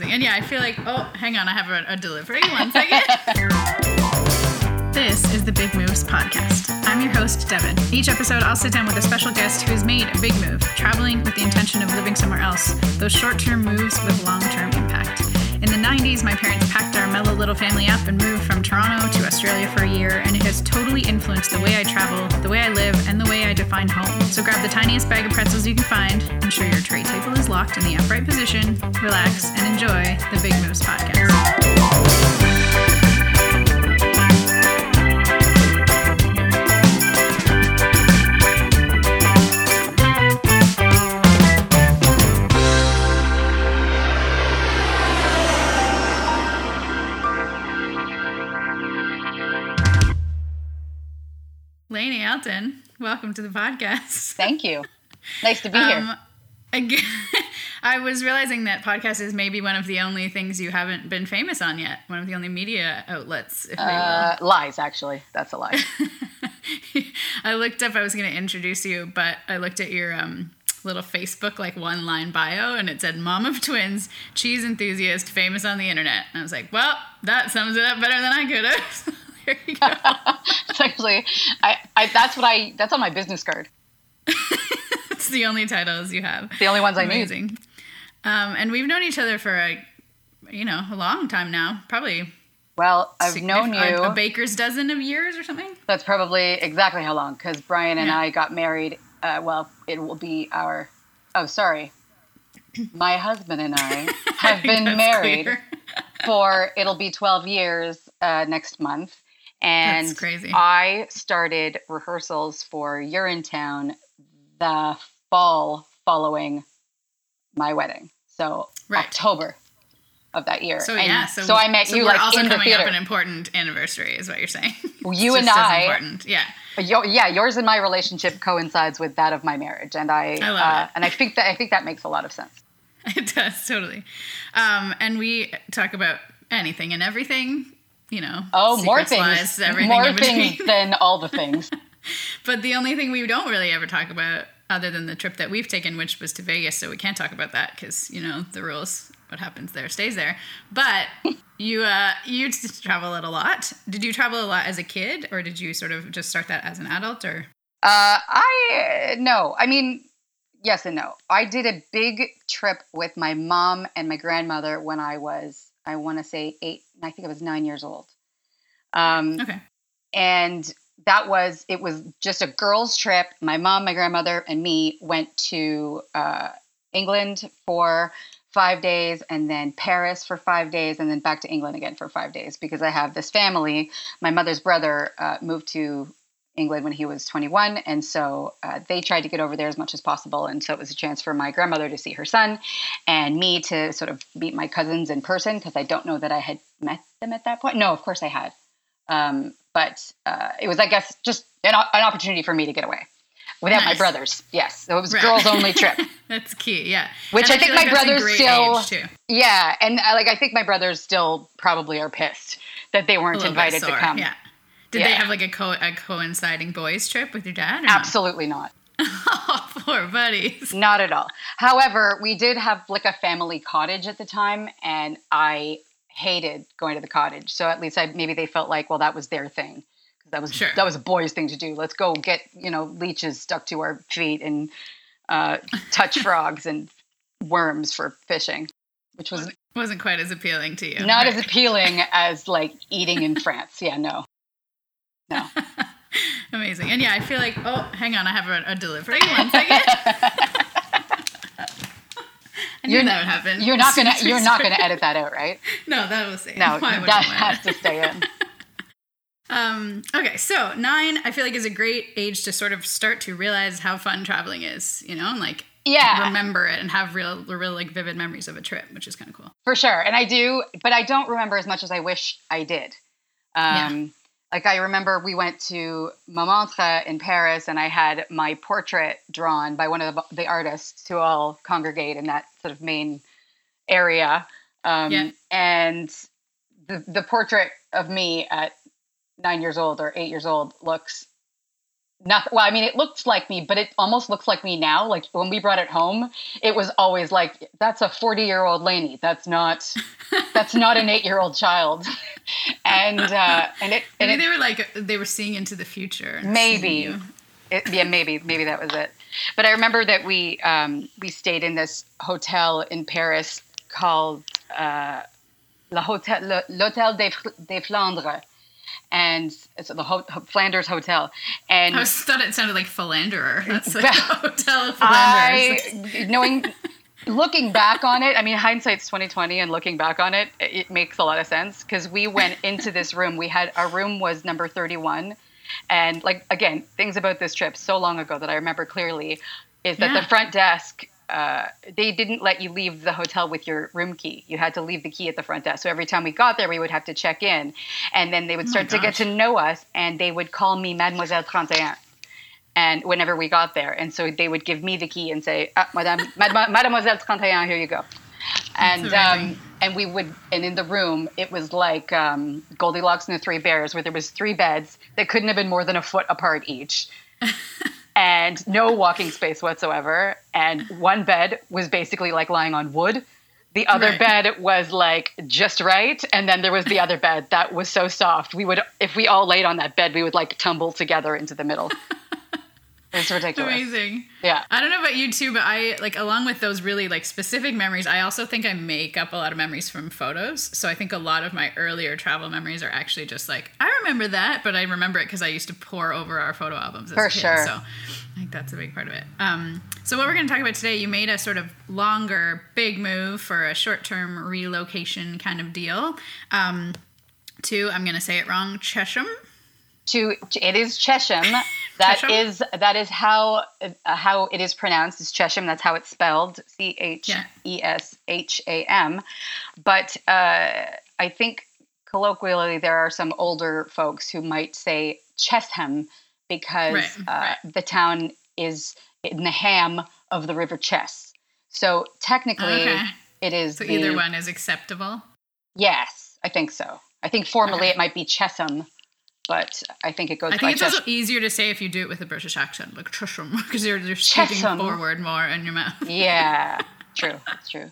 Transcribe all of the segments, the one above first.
And yeah, I feel like, oh, hang on, I have a, a delivery. One second. this is the Big Moves Podcast. I'm your host, Devin. Each episode, I'll sit down with a special guest who has made a big move, traveling with the intention of living somewhere else, those short term moves with long term impact. In the 90s, my parents packed our mellow little family up and moved from Toronto to Australia for a year, and it has totally influenced the way I travel, the way I live, and the way I define home. So grab the tiniest bag of pretzels you can find, ensure your tray table is locked in the upright position, relax, and enjoy the Big Moves podcast. Lainie Alton, welcome to the podcast. Thank you. Nice to be here. Um, again, I was realizing that podcast is maybe one of the only things you haven't been famous on yet. One of the only media outlets, if Uh, lies, actually. That's a lie. I looked up. I was going to introduce you, but I looked at your um, little Facebook like one line bio, and it said "mom of twins, cheese enthusiast, famous on the internet." And I was like, "Well, that sums it up better than I could have." There you go. it's actually, I, I, that's what I, that's on my business card. It's the only titles you have. The only ones I need. Um, and we've known each other for a, you know, a long time now. Probably Well, I've signif- known you. a baker's dozen of years or something. That's probably exactly how long, because Brian and Yeah. I got married. Uh, well, it will be our, oh, sorry. My husband and I have I been married for, it'll be 12 years uh, next month. And That's crazy. I started rehearsals for Urinetown the fall following my wedding. So Right. October of that year. So And yeah, so, I met so you we're like also in the coming theater. up an important anniversary, is what you're saying. You and I- important. Yeah. Your, yeah, yours and my relationship coincides with that of my marriage, and I, I love uh, and I think that I think that makes a lot of sense. It does totally. Um, and we talk about anything and everything. You know. Oh, more things, more things than all the things. But the only thing we don't really ever talk about, other than the trip that we've taken, which was to Vegas, so we can't talk about that because you know the rules. What happens there stays there. But you uh, you t- travel a lot. Did you travel a lot as a kid, or did you sort of just start that as an adult? Or Uh, I no, I mean yes and no. I did a big trip with my mom and my grandmother when I was I want to say eight. I think I was nine years old. Um, okay, and that was it was just a girls trip my mom my grandmother and me went to uh, england for five days and then paris for five days and then back to england again for five days because i have this family my mother's brother uh, moved to england when he was 21 and so uh, they tried to get over there as much as possible and so it was a chance for my grandmother to see her son and me to sort of meet my cousins in person because i don't know that i had met them at that point no of course i had um, but uh, it was, I guess, just an, an opportunity for me to get away without my brothers. Yes, so it was Right. girls only trip. that's key. Yeah, Which And I think like my brothers still- yeah, and uh, like I think my brothers still probably are pissed that they weren't invited to come. Yeah. Did they have like a, co- a coinciding boys trip with your dad? Absolutely not. oh, poor buddies. Not at all. However, we did have like a family cottage at the time, and I hated going to the cottage. So at least I maybe they felt like, well, that was their thing. That was Sure. that was a boy's thing to do. Let's go get you know leeches stuck to our feet and uh, touch frogs and worms for fishing, which was Wasn't quite as appealing to you. not Right. as appealing as like eating in France. Yeah, no, no. Amazing. And yeah, I feel like, oh, hang on, I have a, a delivery. One second. You're- that would happen. You're not gonna you're not gonna edit that out, right? No, that will stay. No, that has to stay in. Um, okay, so nine, I feel like is a great age to sort of start to realize how fun traveling is, you know, and like Yeah. remember it and have real, real like vivid memories of a trip, which is kind of cool. For sure. And I do, but I don't remember as much as I wish I did. Um, Like I remember we went to Montmartre in Paris and I had my portrait drawn by one of the, the artists who all congregate in that sort of main area. Um, Yeah. And the, the portrait of me at nine years old or eight years old looks Well, I mean, it looks like me, but it almost looks like me now. Like when we brought it home, it was always like, "That's a forty-year-old Lainie. That's not. that's not an eight-year-old child." and uh, and it and Maybe it, they were like they were seeing into the future. Maybe. it, yeah, maybe maybe that was it. But I remember that we um, we stayed in this hotel in Paris called uh, Le Hotel l'Hôtel des, des Flandres, and it's the Ho- Flanders Hotel. And I was, thought it sounded like philanderer. That's like hotel of philanderers. I knowing looking back on it, I mean hindsight's twenty twenty, and looking back on it, it makes a lot of sense because we went into this room. We had our room was number thirty one, and like again, things about this trip so long ago that I remember clearly is that Yeah. the front desk. Uh, they didn't let you leave the hotel with your room key. You had to leave the key at the front desk. So every time we got there, we would have to check in, and then they would start to get to know us, and they would call me Mademoiselle 31 and whenever we got there. And so they would give me the key and say ah, madame Madem- mademoiselle 31 here you go. And um, and we would and in the room it was like um, goldilocks and the three bears where there was three beds that couldn't have been more than a foot apart each and no walking space whatsoever. And one bed was basically like lying on wood. The other Right. bed was like just right. And then there was the other bed that was so soft. We would if we all laid on that bed we would like tumble together into the middle it's ridiculous Amazing. yeah I don't know about you too, but I like along with those really like specific memories, I also think I make up a lot of memories from photos. So I think a lot of my earlier travel memories are actually just like I remember that, but I remember it because I used to pour over our photo albums as For a kid. sure. So I think that's a big part of it. Um, so what we're going to talk about today, you made a sort of longer, big move for a short-term relocation kind of deal. Um, to I'm going to say it wrong, Chesham. To it is Chesham. That Chesham? is that is how uh, how it is pronounced. It's Chesham. That's how it's spelled. C H E S H A M. But uh, I think colloquially there are some older folks who might say Chesham because Right, uh, right. the town is in the ham of the River Chess. So technically, Okay. it is So the, either one is acceptable. Yes, I think so. I think formally Okay. it might be Chesham, but I think it goes I by think it's Chesham. also easier to say if you do it with a British accent, like Trisham, because you're, you're speaking Chesham. forward more in your mouth. Yeah, true. That's true.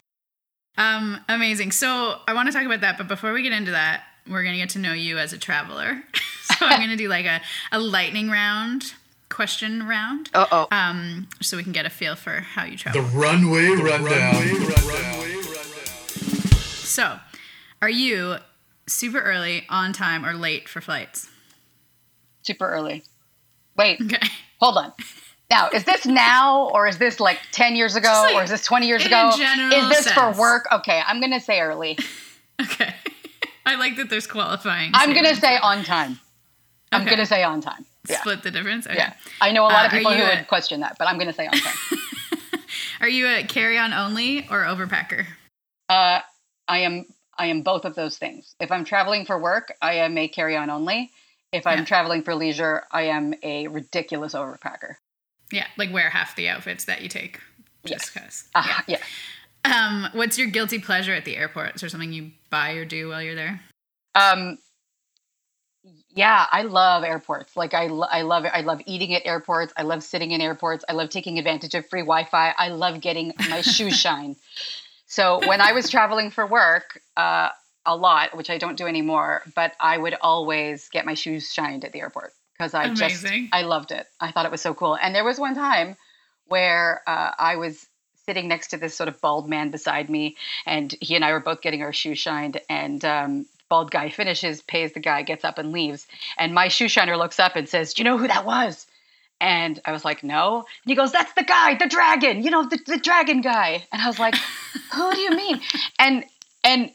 Um, amazing. So I want to talk about that, but before we get into that, we're gonna get to know you as a traveler. so I'm gonna do like a, a lightning round, question round, Uh oh. um, so we can get a feel for how you travel. The travel. runway rundown. So, are you super early, on time, or late for flights? Super early. Wait, Okay. hold on. Now, is this now or is this like 10 years ago like or is this 20 years ago? is this for work? Okay, I'm going to say early. Okay. I like that there's qualifying. I'm going to say on time. I'm Okay. going to say on time. Yeah. split the difference. Okay. Yeah. I know a lot Uh, of people who a- would question that, but I'm going to say on time. Are you a carry-on only or overpacker? Uh, I am I am both of those things. If I'm traveling for work, I am a carry-on only. If I'm Yeah. traveling for leisure, I am a ridiculous overpacker. Yeah, like wear half the outfits that you take, just because. Ah, yeah. Um, what's your guilty pleasure at the airport? Is there something you buy or do while you're there? Um, yeah, I love airports. Like I, lo- I love it. I love eating at airports. I love sitting in airports. I love taking advantage of free Wi-Fi. I love getting my shoes shine. So when I was traveling for work, uh, a lot, which I don't do anymore, but I would always get my shoes shined at the airport because I Amazing. just I loved it. I thought it was so cool. And there was one time where uh, I was sitting next to this sort of bald man beside me, and he and I were both getting our shoes shined. And um, bald guy finishes, pays the guy, gets up and leaves. And my shoe shiner looks up and says, "Do you know who that was?" And I was like, "No." And he goes, "That's the guy, the dragon. You know, the, the dragon guy." And I was like, "Who do you mean?" And and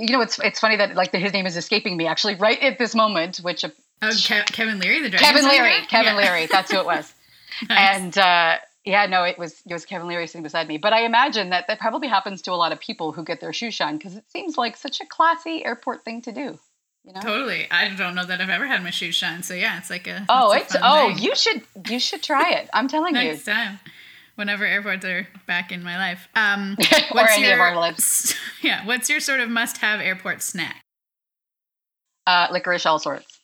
you know, it's it's funny that like his name is escaping me actually right at this moment, which Oh, Ke- Kevin Leary, the. Kevin? Leary, Kevin Yeah. Leary, that's who it was. Nice. And uh, yeah, no, it was it was Kevin Leary sitting beside me. But I imagine that that probably happens to a lot of people who get their shoes shined because it seems like such a classy airport thing to do. You know? Totally. I don't know that I've ever had my shoes shine. So yeah, it's like a. Oh, it's a oh, thing. you should you should try it. I'm telling you. next time. Whenever airports are back in my life. Um, Or what's any of your- our lives. Yeah. What's your sort of must-have airport snack? Uh, licorice, all sorts.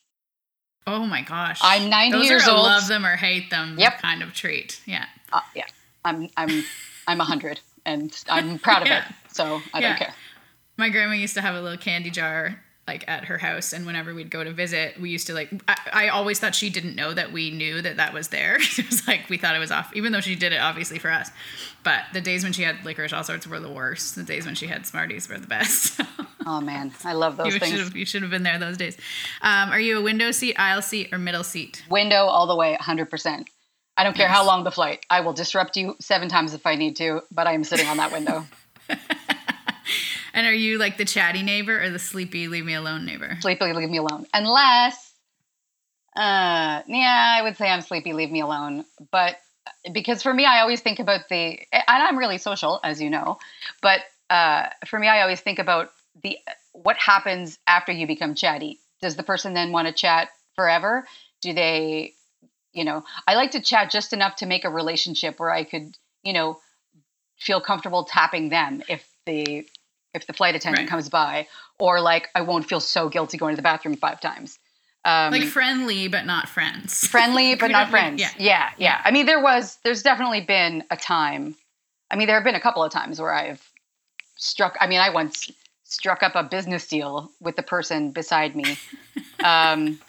Oh my gosh. I'm 90 Those years old. love them or hate them Yep. kind of treat. Yeah. Uh, yeah, I'm I'm I'm 100 and I'm proud of Yeah. it. So I Yeah. don't care. My grandma used to have a little candy jar like at her house and whenever we'd go to visit we used to like I, I always thought she didn't know that we knew that that was there it was like we thought it was off even though she did it obviously for us but the days when she had licorice all sorts were the worst the days when she had smarties were the best Oh man, I love those you should things. have you should have been there those days um, are you a window seat aisle seat or middle seat Window all the way, 100%. I don't care how long the flight. I will disrupt you seven times if I need to, but I am sitting on that window. and are you like the chatty neighbor or the sleepy leave me alone neighbor sleepy, leave me alone. Unless, uh, yeah, I would say I'm sleepy, leave me alone. But because for me, I always think about the, and I'm really social, as you know, but uh, for me, I always think about the what happens after you become chatty. Does the person then want to chat forever? Do they, you know, I like to chat just enough to make a relationship where I could, you know, feel comfortable tapping them if the if the flight attendant Right. comes by, or like I won't feel so guilty going to the bathroom five times. Um, like friendly but not friends friendly but not friends. yeah. yeah, yeah. I mean, there was, there's definitely been a time. I mean, there have been a couple of times where I've struck. I mean, I once struck up a business deal with the person beside me, um,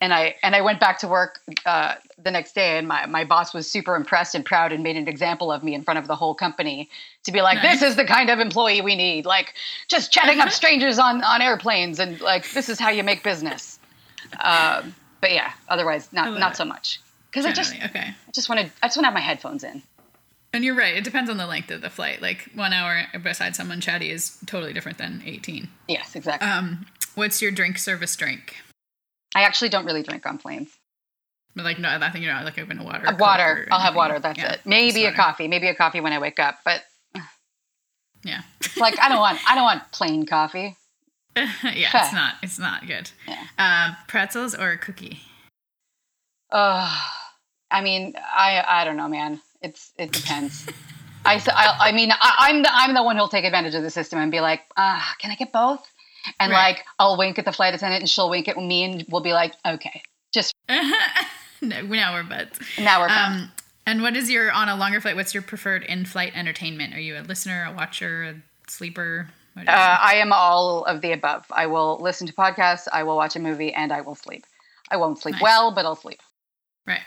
and I and I went back to work uh, the next day, and my my boss was super impressed and proud, and made an example of me in front of the whole company to be like, Nice. this is the kind of employee we need, like just chatting up strangers on on airplanes, and like this is how you make business. Um, but yeah, otherwise not not it. so much because I just okay I just want to I just want to have my headphones in. And you're right. It depends on the length of the flight. Like one hour beside someone chatty is totally different than 18. Yes, exactly. Um, what's your drink service drink? I actually don't really drink on planes. But like, no, I think you're not like open to water. Water. I'll have water. That's Yeah, it. Maybe a coffee. Maybe a coffee when I wake up. But Yeah, it's like I don't want I don't want plain coffee. yeah. It's not. It's not good. Yeah. Uh, pretzels or a cookie? Uh, I mean, I I don't know, man. It's it depends. I, mean, I, I'm the I'm the one who'll take advantage of the system and be like, ah, can I get both? And Right. like, I'll wink at the flight attendant and she'll wink at me and we'll be like, okay, just no, now we're buds. now we're fine. Um, and what is your on a longer flight? What's your preferred in-flight entertainment? Are you a listener, a watcher, a sleeper? Uh, I am all of the above. I will listen to podcasts, I will watch a movie, and I will sleep. I won't sleep Nice. well, but I'll sleep. Right.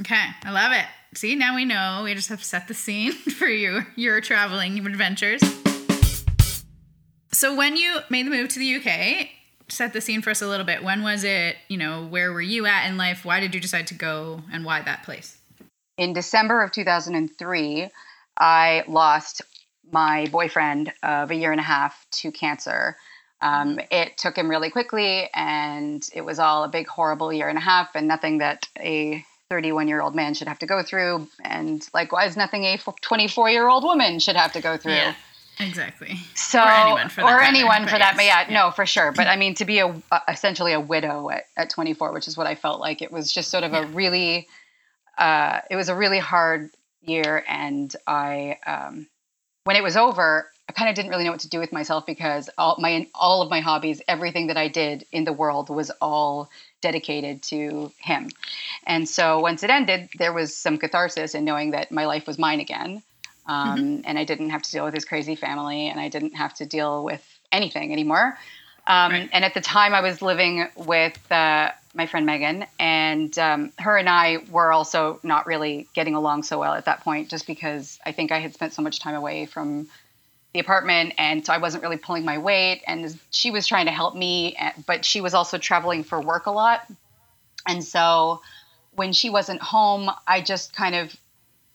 Okay, I love it. See, now we know. We just have set the scene for you, your traveling adventures. So, when you made the move to the UK, set the scene for us a little bit. When was it? You know, where were you at in life? Why did you decide to go, and why that place? In December of 2003, I lost my boyfriend of a year and a half to cancer. Um, it took him really quickly, and it was all a big, horrible year and a half, and nothing that a 31 year old man should have to go through, and likewise, nothing a 24 year old woman should have to go through. Yeah, exactly. So, Or anyone for that matter, anyone for that, but yes. yeah, no, for sure. But I mean, to be a essentially a widow at, at 24, which is what I felt like, it was just sort of a really, uh, it was a really hard year, and I, um, when it was over, I kind of didn't really know what to do with myself because all my all of my hobbies, everything that I did in the world was all dedicated to him. And so once it ended, there was some catharsis in knowing that my life was mine again. Um, And I didn't have to deal with his crazy family and I didn't have to deal with anything anymore. Um, Right. And at the time, I was living with uh, my friend Megan, and um, her and I were also not really getting along so well at that point, just because I think I had spent so much time away from the apartment and so i wasn't really pulling my weight and she was trying to help me eh, but she was also traveling for work a lot and so when she wasn't home i just kind of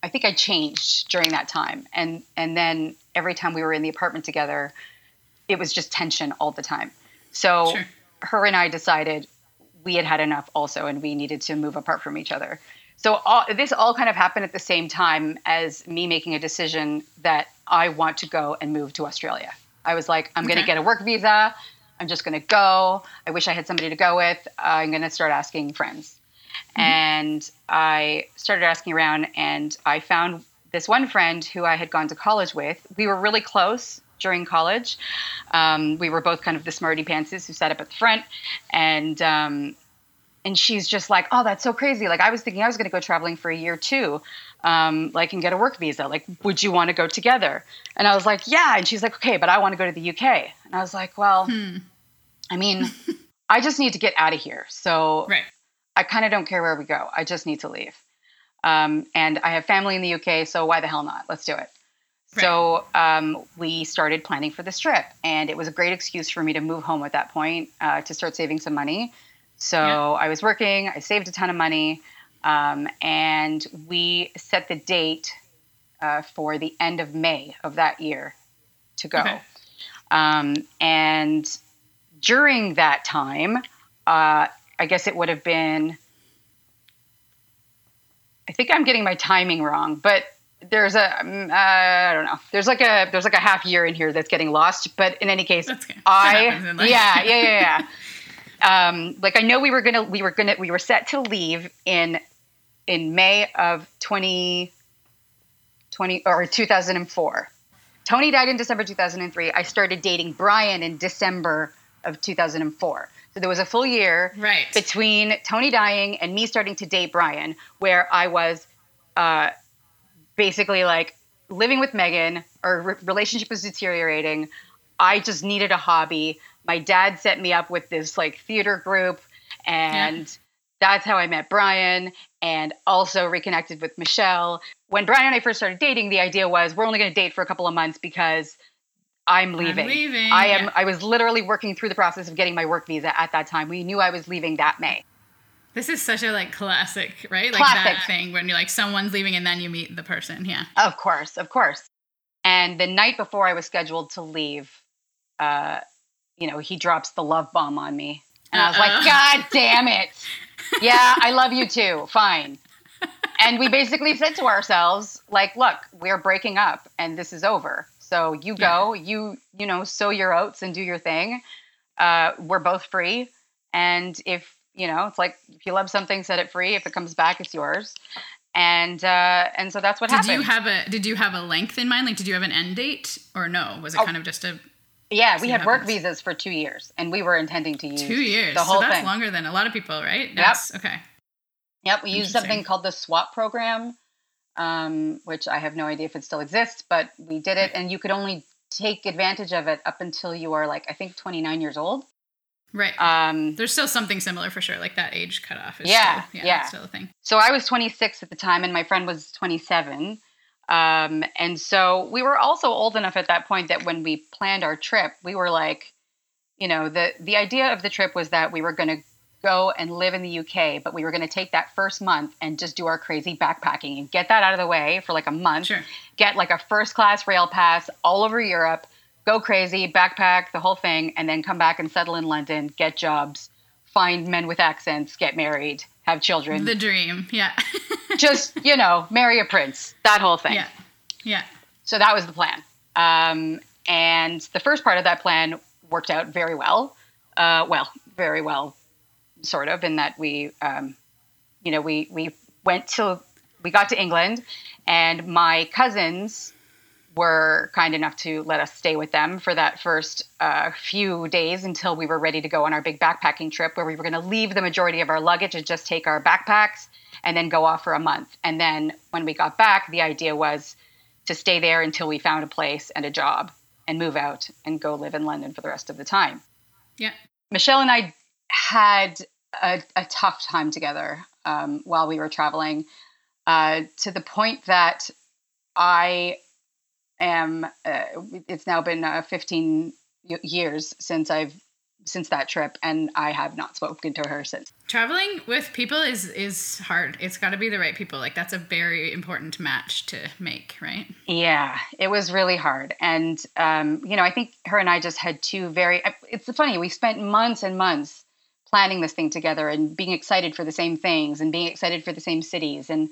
i think i changed during that time and and then every time we were in the apartment together it was just tension all the time so Sure. her and i decided we had had enough also and we needed to move apart from each other so all, this all kind of happened at the same time as me making a decision that I want to go and move to Australia. I was like, I'm going to get a work visa. I'm just going to go. I wish I had somebody to go with. I'm going to start asking friends. And I started asking around, and I found this one friend who I had gone to college with. We were really close during college. Um, we were both kind of the smarty pantses who sat up at the front, and um, and she's just like, "Oh, that's so crazy! Like I was thinking I was going to go traveling for a year too, um, like and get a work visa. Like, would you want to go together?" And I was like, "Yeah." And she's like, "Okay, but I want to go to the UK." And I was like, "Well, Hmm. I mean, I just need to get out of here. So Right. I kind of don't care where we go. I just need to leave. Um, and I have family in the UK, so why the hell not? Let's do it." So um, we started planning for this trip, and it was a great excuse for me to move home at that point uh, to start saving some money. So Yeah. I was working, I saved a ton of money, um, and we set the date uh, for the end of May of that year to go. Okay. Um, and during that time, uh, I guess it would have been. I think I'm getting my timing wrong, but there's a um, uh, I don't know. There's like a there's like a half year in here that's getting lost. But in any case. I happens in life. yeah yeah yeah yeah. um, like I know we were gonna we were gonna we were set to leave in in May of 20, 20 or 2004. Tony died in December 2003. I started dating Brian in December of 2004. So there was a full year Right. between Tony dying and me starting to date Brian, where I was uh, basically like living with Megan. Our re- relationship was deteriorating. I just needed a hobby. My dad set me up with this like theater group, and that's how I met Brian and also reconnected with Michelle. When Brian and I first started dating, the idea was we're only going to date for a couple of months because I'm leaving. leaving, I am. I was literally working through the process of getting my work visa at that time. We knew I was leaving that May. This is such a like classic, right? Like Classic. that thing when you're like someone's leaving and then you meet the person. Yeah. Of course, of course. And the night before I was scheduled to leave, uh, you know, he drops the love bomb on me. And I was like, God damn it. Yeah, I love you too. Fine. And we basically said to ourselves, like, look, we're breaking up and this is over. So you go, you, you know, sow your oats and do your thing. Uh, we're both free. And if, you know, it's like if you love something, set it free. If it comes back, it's yours. And uh, and so that's what Did happened. Did you have a did you have a length in mind? Like did you have an end date or no? Was it Oh. kind of just a Yeah, we had work happens. visas for two years, and we were intending to use two years? The whole so that's thing. longer than a lot of people, right? That's okay. Yep, we used something called the SWAP program, um, which I have no idea if it still exists, but we did it, and you could only take advantage of it up until you are like I think 29 years old. Right. Um, There's still something similar for sure. Like that age cutoff is Yeah, still, yeah, yeah. still a thing. so I was 26 at the time, and my friend was 27. Um, and so we were also old enough at that point that when we planned our trip, we were like, you know, the the idea of the trip was that we were going to go and live in the UK, but we were going to take that first month and just do our crazy backpacking and get that out of the way for like a month. Sure. Get like a first class rail pass all over Europe, go crazy, backpack the whole thing, and then come back and settle in London, get jobs, find men with accents, get married, have children The dream. Yeah. just you know marry a prince that whole thing yeah. Yeah. so that was the plan um, and the first part of that plan worked out very well uh, well very well sort of in that we um, you know we we went to we got to england and my cousins were kind enough to let us stay with them for that first uh, few days until we were ready to go on our big backpacking trip where we were going to leave the majority of our luggage and just take our backpacks and then go off for a month. And then when we got back, the idea was to stay there until we found a place and a job and move out and go live in London for the rest of the time. Yeah. Michelle and I had a, a tough time together um, while we were traveling uh, to the point that I am, uh, it's now been uh, 15 years since I've, since that trip, and I have not spoken to her since. Traveling with people is is hard. It's got to be the right people. Like that's a very important match to make, right? Yeah, it was really hard. And, um, you know, I think her and I just had two very, it's funny, we spent months and months planning this thing together and being excited for the same things and being excited for the same cities. And,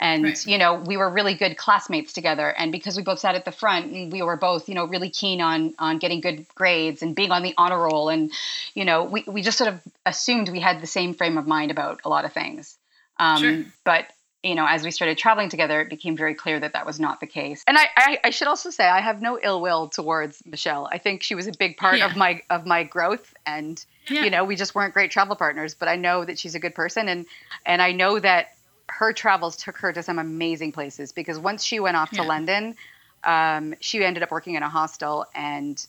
and Right. you know we were really good classmates together and because we both sat at the front and we were both you know really keen on on getting good grades and being on the honor roll and you know we, we just sort of assumed we had the same frame of mind about a lot of things um, Sure. but you know, as we started traveling together, it became very clear that that was not the case. And I, I, I should also say I have no ill will towards Michelle. I think she was a big part Yeah. of my of my growth, and Yeah. you know, we just weren't great travel partners. But I know that she's a good person, and and I know that her travels took her to some amazing places because once she went off to Yeah. London, um, she ended up working in a hostel and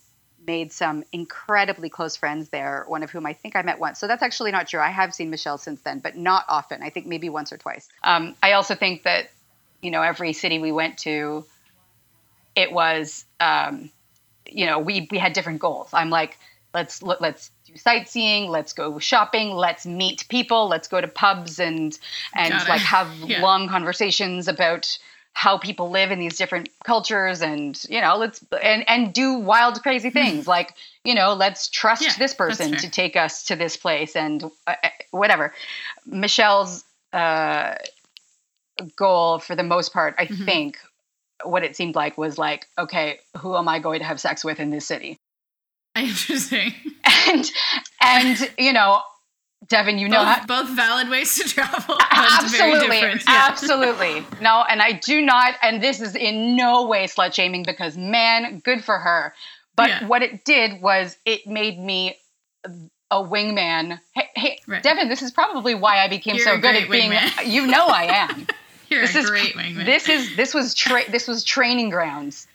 made some incredibly close friends there, one of whom I think I met once. So that's actually not true. I have seen Michelle since then, but not often. I think maybe once or twice. Um, I also think that, you know, every city we went to, it was, um, you know, we, we had different goals. I'm like, let's, let, let's do sightseeing, let's go shopping, let's meet people, let's go to pubs and, and like have Yeah. long conversations about how people live in these different cultures and you know let's and and do wild crazy things like you know let's trust Hmm. Yeah, this person to take us to this place and uh, uh, whatever michelle's uh goal for the most part i Mhm. think what it seemed like was like okay who am i going to have sex with in this city Interesting. and and you know devin you know both, how, both valid ways to travel. absolutely different. Yeah. absolutely no and i do not and this is in no way slut shaming because man good for her but Yeah. what it did was it made me a wingman hey, hey Right. devin this is probably why i became You're so good at being wingman. you know i am You're this a is great wingman. this is this was tra- this was training grounds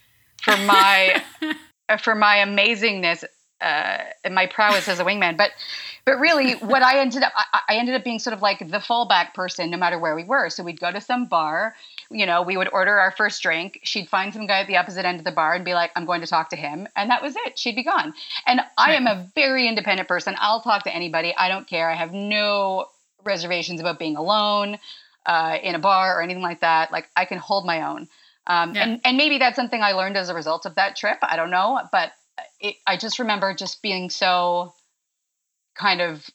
for my for my amazingness uh, and my prowess as a wingman. But but really, what I ended up I, I ended up being sort of like the fallback person, no matter where we were. So we'd go to some bar. You know, we would order our first drink. She'd find some guy at the opposite end of the bar and be like, "I'm going to talk to him," and that was it. She'd be gone. And I am a very independent person. I'll talk to anybody. I don't care. I have no reservations about being alone uh, in a bar or anything like that. Like I can hold my own. Um, Yeah. and, and maybe that's something I learned as a result of that trip. I don't know, but it, I just remember just being so kind of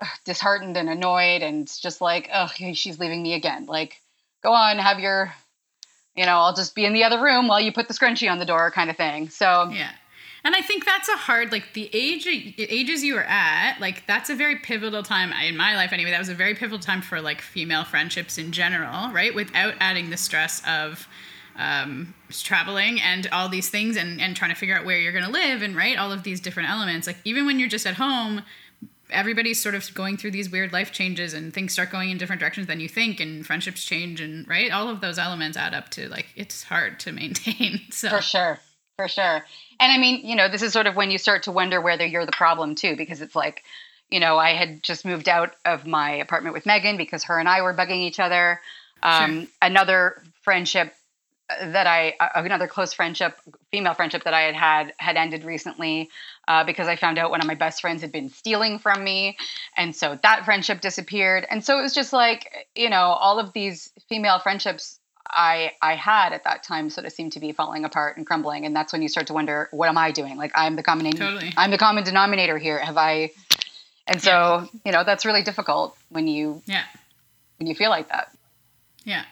uh, disheartened and annoyed and just like, oh, she's leaving me again. Like, go on, have your, you know, I'll just be in the other room while you put the scrunchie on the door kind of thing. So, Yeah. And I think that's a hard, like the age ages you were at, like that's a very pivotal time in my life anyway. That was a very pivotal time for like female friendships in general, right? Without adding the stress of um, traveling and all these things and, and trying to figure out where you're going to live and right all of these different elements. Like even when you're just at home, everybody's sort of going through these weird life changes and things start going in different directions than you think and friendships change and right all of those elements add up to like it's hard to maintain so For sure. For sure. And I mean, you know, this is sort of when you start to wonder whether you're the problem too, because it's like, you know, I had just moved out of my apartment with Megan because her and I were bugging each other. Um, Another friendship that I, uh, another close friendship, female friendship that I had had, had ended recently uh, because I found out one of my best friends had been stealing from me. And so that friendship disappeared. And so it was just like, you know, all of these female friendships I I had at that time sort of seemed to be falling apart and crumbling, and that's when you start to wonder, what am I doing? Like I'm the common Totally. I'm the common denominator here. Have I? And so you know that's really difficult when you yeah when you feel like that. Yeah.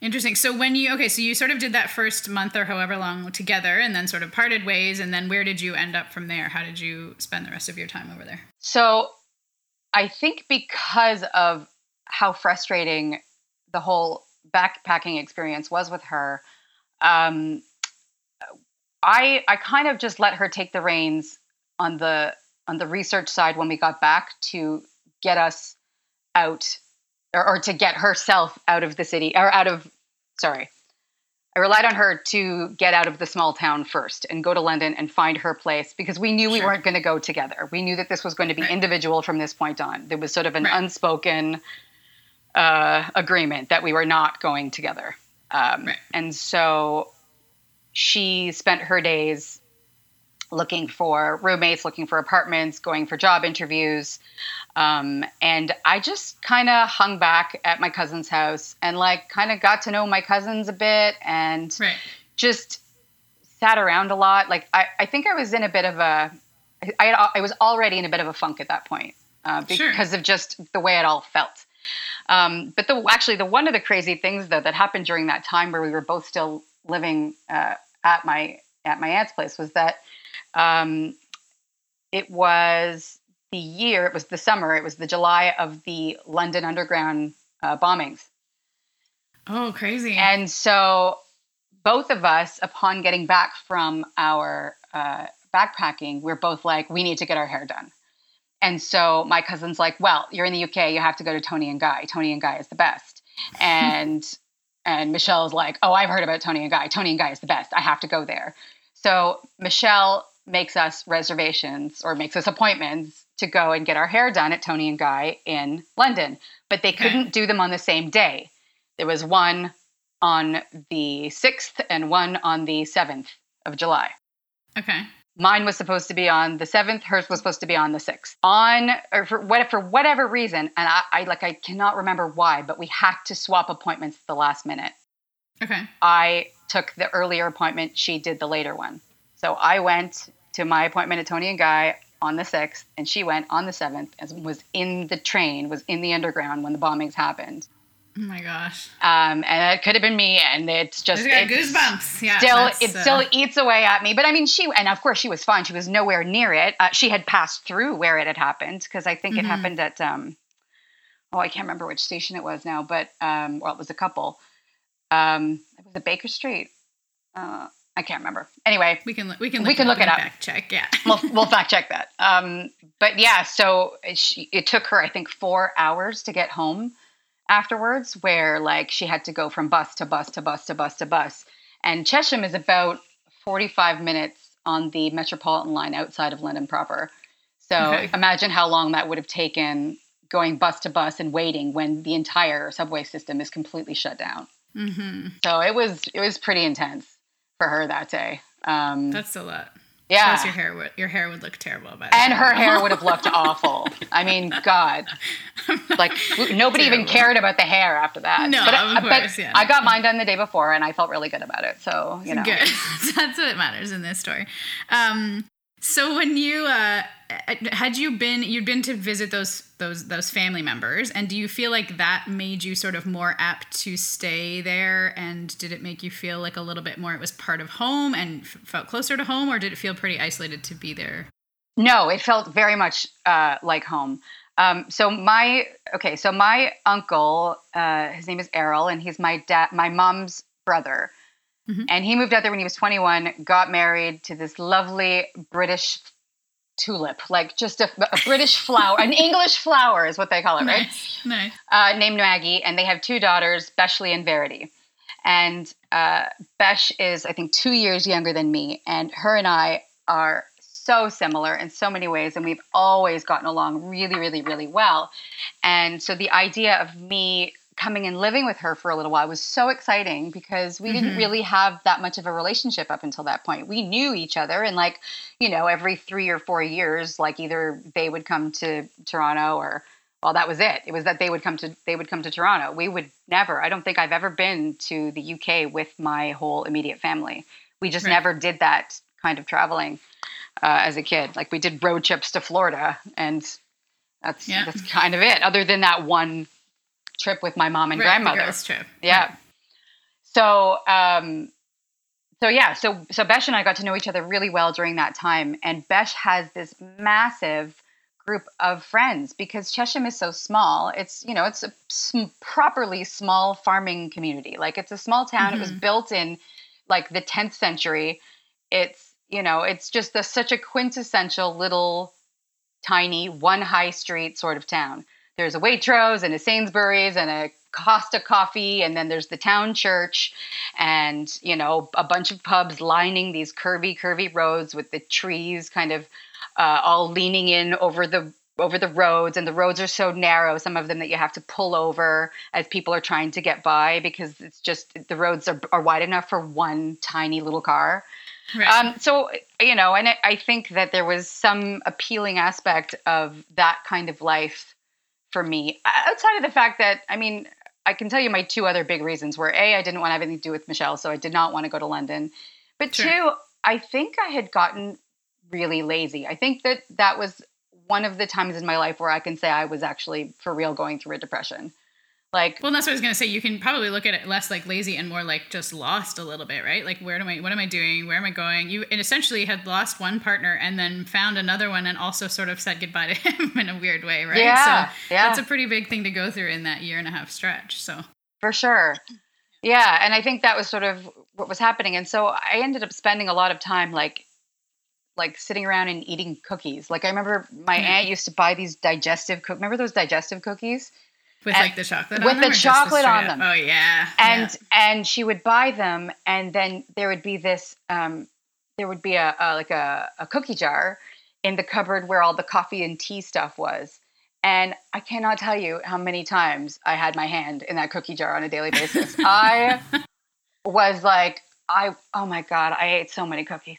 Interesting. So when you okay, so you sort of did that first month or however long together and then sort of parted ways and then where did you end up from there? How did you spend the rest of your time over there? So I think because of how frustrating the whole backpacking experience was with her, um, I I kind of just let her take the reins on the on the research side when we got back to get us out or, or to get herself out of the city or out of sorry. I relied on her to get out of the small town first and go to London and find her place because we knew we Sure. weren't going to go together. We knew that this was going to be Right. individual from this point on. There was sort of an Right. unspoken uh, agreement that we were not going together. Um, Right. And so she spent her days looking for roommates, looking for apartments, going for job interviews. Um, and I just kind of hung back at my cousin's house and like kind of got to know my cousins a bit and Right. just sat around a lot. Like I, I think I was in a bit of a, I, had, I was already in a bit of a funk at that point uh, Sure. because of just the way it all felt. Um, but the actually the one of the crazy things though that happened during that time where we were both still living uh, at my at my aunt's place was that um, it was the year it was the summer it was the July of the London Underground uh, bombings Oh, crazy. And so both of us, upon getting back from our uh, backpacking, we're both like, we need to get our hair done. And so my cousin's like, well, you're in the UK, you have to go to Toni and Guy. Toni and Guy is the best. And and Michelle's like, oh, I've heard about Toni and Guy. Toni and Guy is the best. I have to go there. So Michelle makes us reservations or makes us appointments to go and get our hair done at Toni and Guy in London. But they couldn't do them on the same day. There was one on the 6th and one on the 7th of July. Okay. Mine was supposed to be on the 7th, hers was supposed to be on the 6th. On or for what for whatever reason, and I, I like I cannot remember why, but we had to swap appointments at the last minute. Okay. I took the earlier appointment, she did the later one. So I went to my appointment at Toni and Guy on the 6th, and she went on the 7th and was in the train, was in the underground when the bombings happened. Oh my gosh. Um, and it could have been me, and it's just I got it's goosebumps. Yeah. Still, it uh, still eats away at me. But I mean, she and of course she was fine. She was nowhere near it. Uh, she had passed through where it had happened because I think it Mhm. happened at um, oh I can't remember which station it was now, but um, well it was a couple. Um, it was at Baker Street. Uh, I can't remember. Anyway, we can we can we look can look it up. Fact check. Yeah. we'll we'll fact check that. Um, but yeah, so it, she, it took her I think four hours to get home afterwards, where like she had to go from bus to bus to bus to bus to bus, and Chesham is about forty five minutes on the Metropolitan line outside of London proper. So Okay. imagine how long that would have taken going bus to bus and waiting when the entire subway system is completely shut down. mm-hmm. So it was it was pretty intense for her that day. Um, That's a lot. Yeah, Plus your hair would your hair would look terrible by and her hair would have looked awful. I mean, God, like nobody even cared about the hair after that. No, but, of but course, yeah. I got mine done the day before, and I felt really good about it. So you know, Good. That's what matters in this story. Um, so when you uh, had you been you'd been to visit those those those family members, and do you feel like that made you sort of more apt to stay there? And did it make you feel like a little bit more it was part of home and f- felt closer to home, or did it feel pretty isolated to be there? No, it felt very much uh, like home. Um, so my okay, so my uncle, uh, his name is Errol, and he's my dad, my mom's brother, Mhm. and he moved out there when he was 21. Got married to this lovely British tulip, like just a, a British flower, an English flower is what they call it, right? Nice, nice. uh, named Maggie, and they have two daughters, Beshley and Verity. And uh, Besh is, I think, two years younger than me, and her and I are so similar in so many ways, and we've always gotten along really, really, really well. And so the idea of me coming and living with her for a little while was so exciting because we didn't Mhm. really have that much of a relationship up until that point. We knew each other, and like, you know, every three or four years, like either they would come to Toronto or well that was it it was that they would come to they would come to toronto we would never i don't think i've ever been to the uk with my whole immediate family we just Right. never did that kind of traveling uh, as a kid like we did road trips to florida and that's Yeah. that's kind of it other than that one trip with my mom and Right, the grandmother girls' trip. yeah. So, um, so yeah, so so Besh and I got to know each other really well during that time, and Besh has this massive group of friends because Chesham is so small. It's you know it's a sm- properly small farming community. Like it's a small town. It was Mhm. built in like the 10th century. It's you know it's just a, such a quintessential little tiny one high street sort of town. There's a Waitrose and a Sainsbury's and a Costa Coffee, and then there's the town church, and you know a bunch of pubs lining these curvy, curvy roads with the trees kind of uh, all leaning in over the over the roads, and the roads are so narrow, some of them that you have to pull over as people are trying to get by because it's just the roads are, are wide enough for one tiny little car. Right. Um, so you know, and I, I think that there was some appealing aspect of that kind of life for me, outside of the fact that I mean, I can tell you my two other big reasons were a, I didn't want to have anything to do with Michelle, so I did not want to go to London, but Sure. two, I think I had gotten really lazy. I think that that was one of the times in my life where I can say I was actually for real going through a depression. Like Well, that's what I was gonna say. You can probably look at it less like lazy and more like just lost a little bit, right? Like, where am I? What am I doing? Where am I going? You and essentially had lost one partner and then found another one, and also sort of said goodbye to him in a weird way, right? Yeah, so yeah. that's a pretty big thing to go through in that year and a half stretch. So for sure. Yeah, and I think that was sort of what was happening. And so I ended up spending a lot of time like like sitting around and eating cookies. Like I remember my Yeah. aunt used to buy these digestive cook. Remember those digestive cookies? With And- like the chocolate with on the them just chocolate on them. Oh yeah. And and she would buy them, and then there would be this. Um, there would be a, a like a, a cookie jar in the cupboard where all the coffee and tea stuff was. And I cannot tell you how many times I had my hand in that cookie jar on a daily basis. I was like, I oh my god, I ate so many cookies.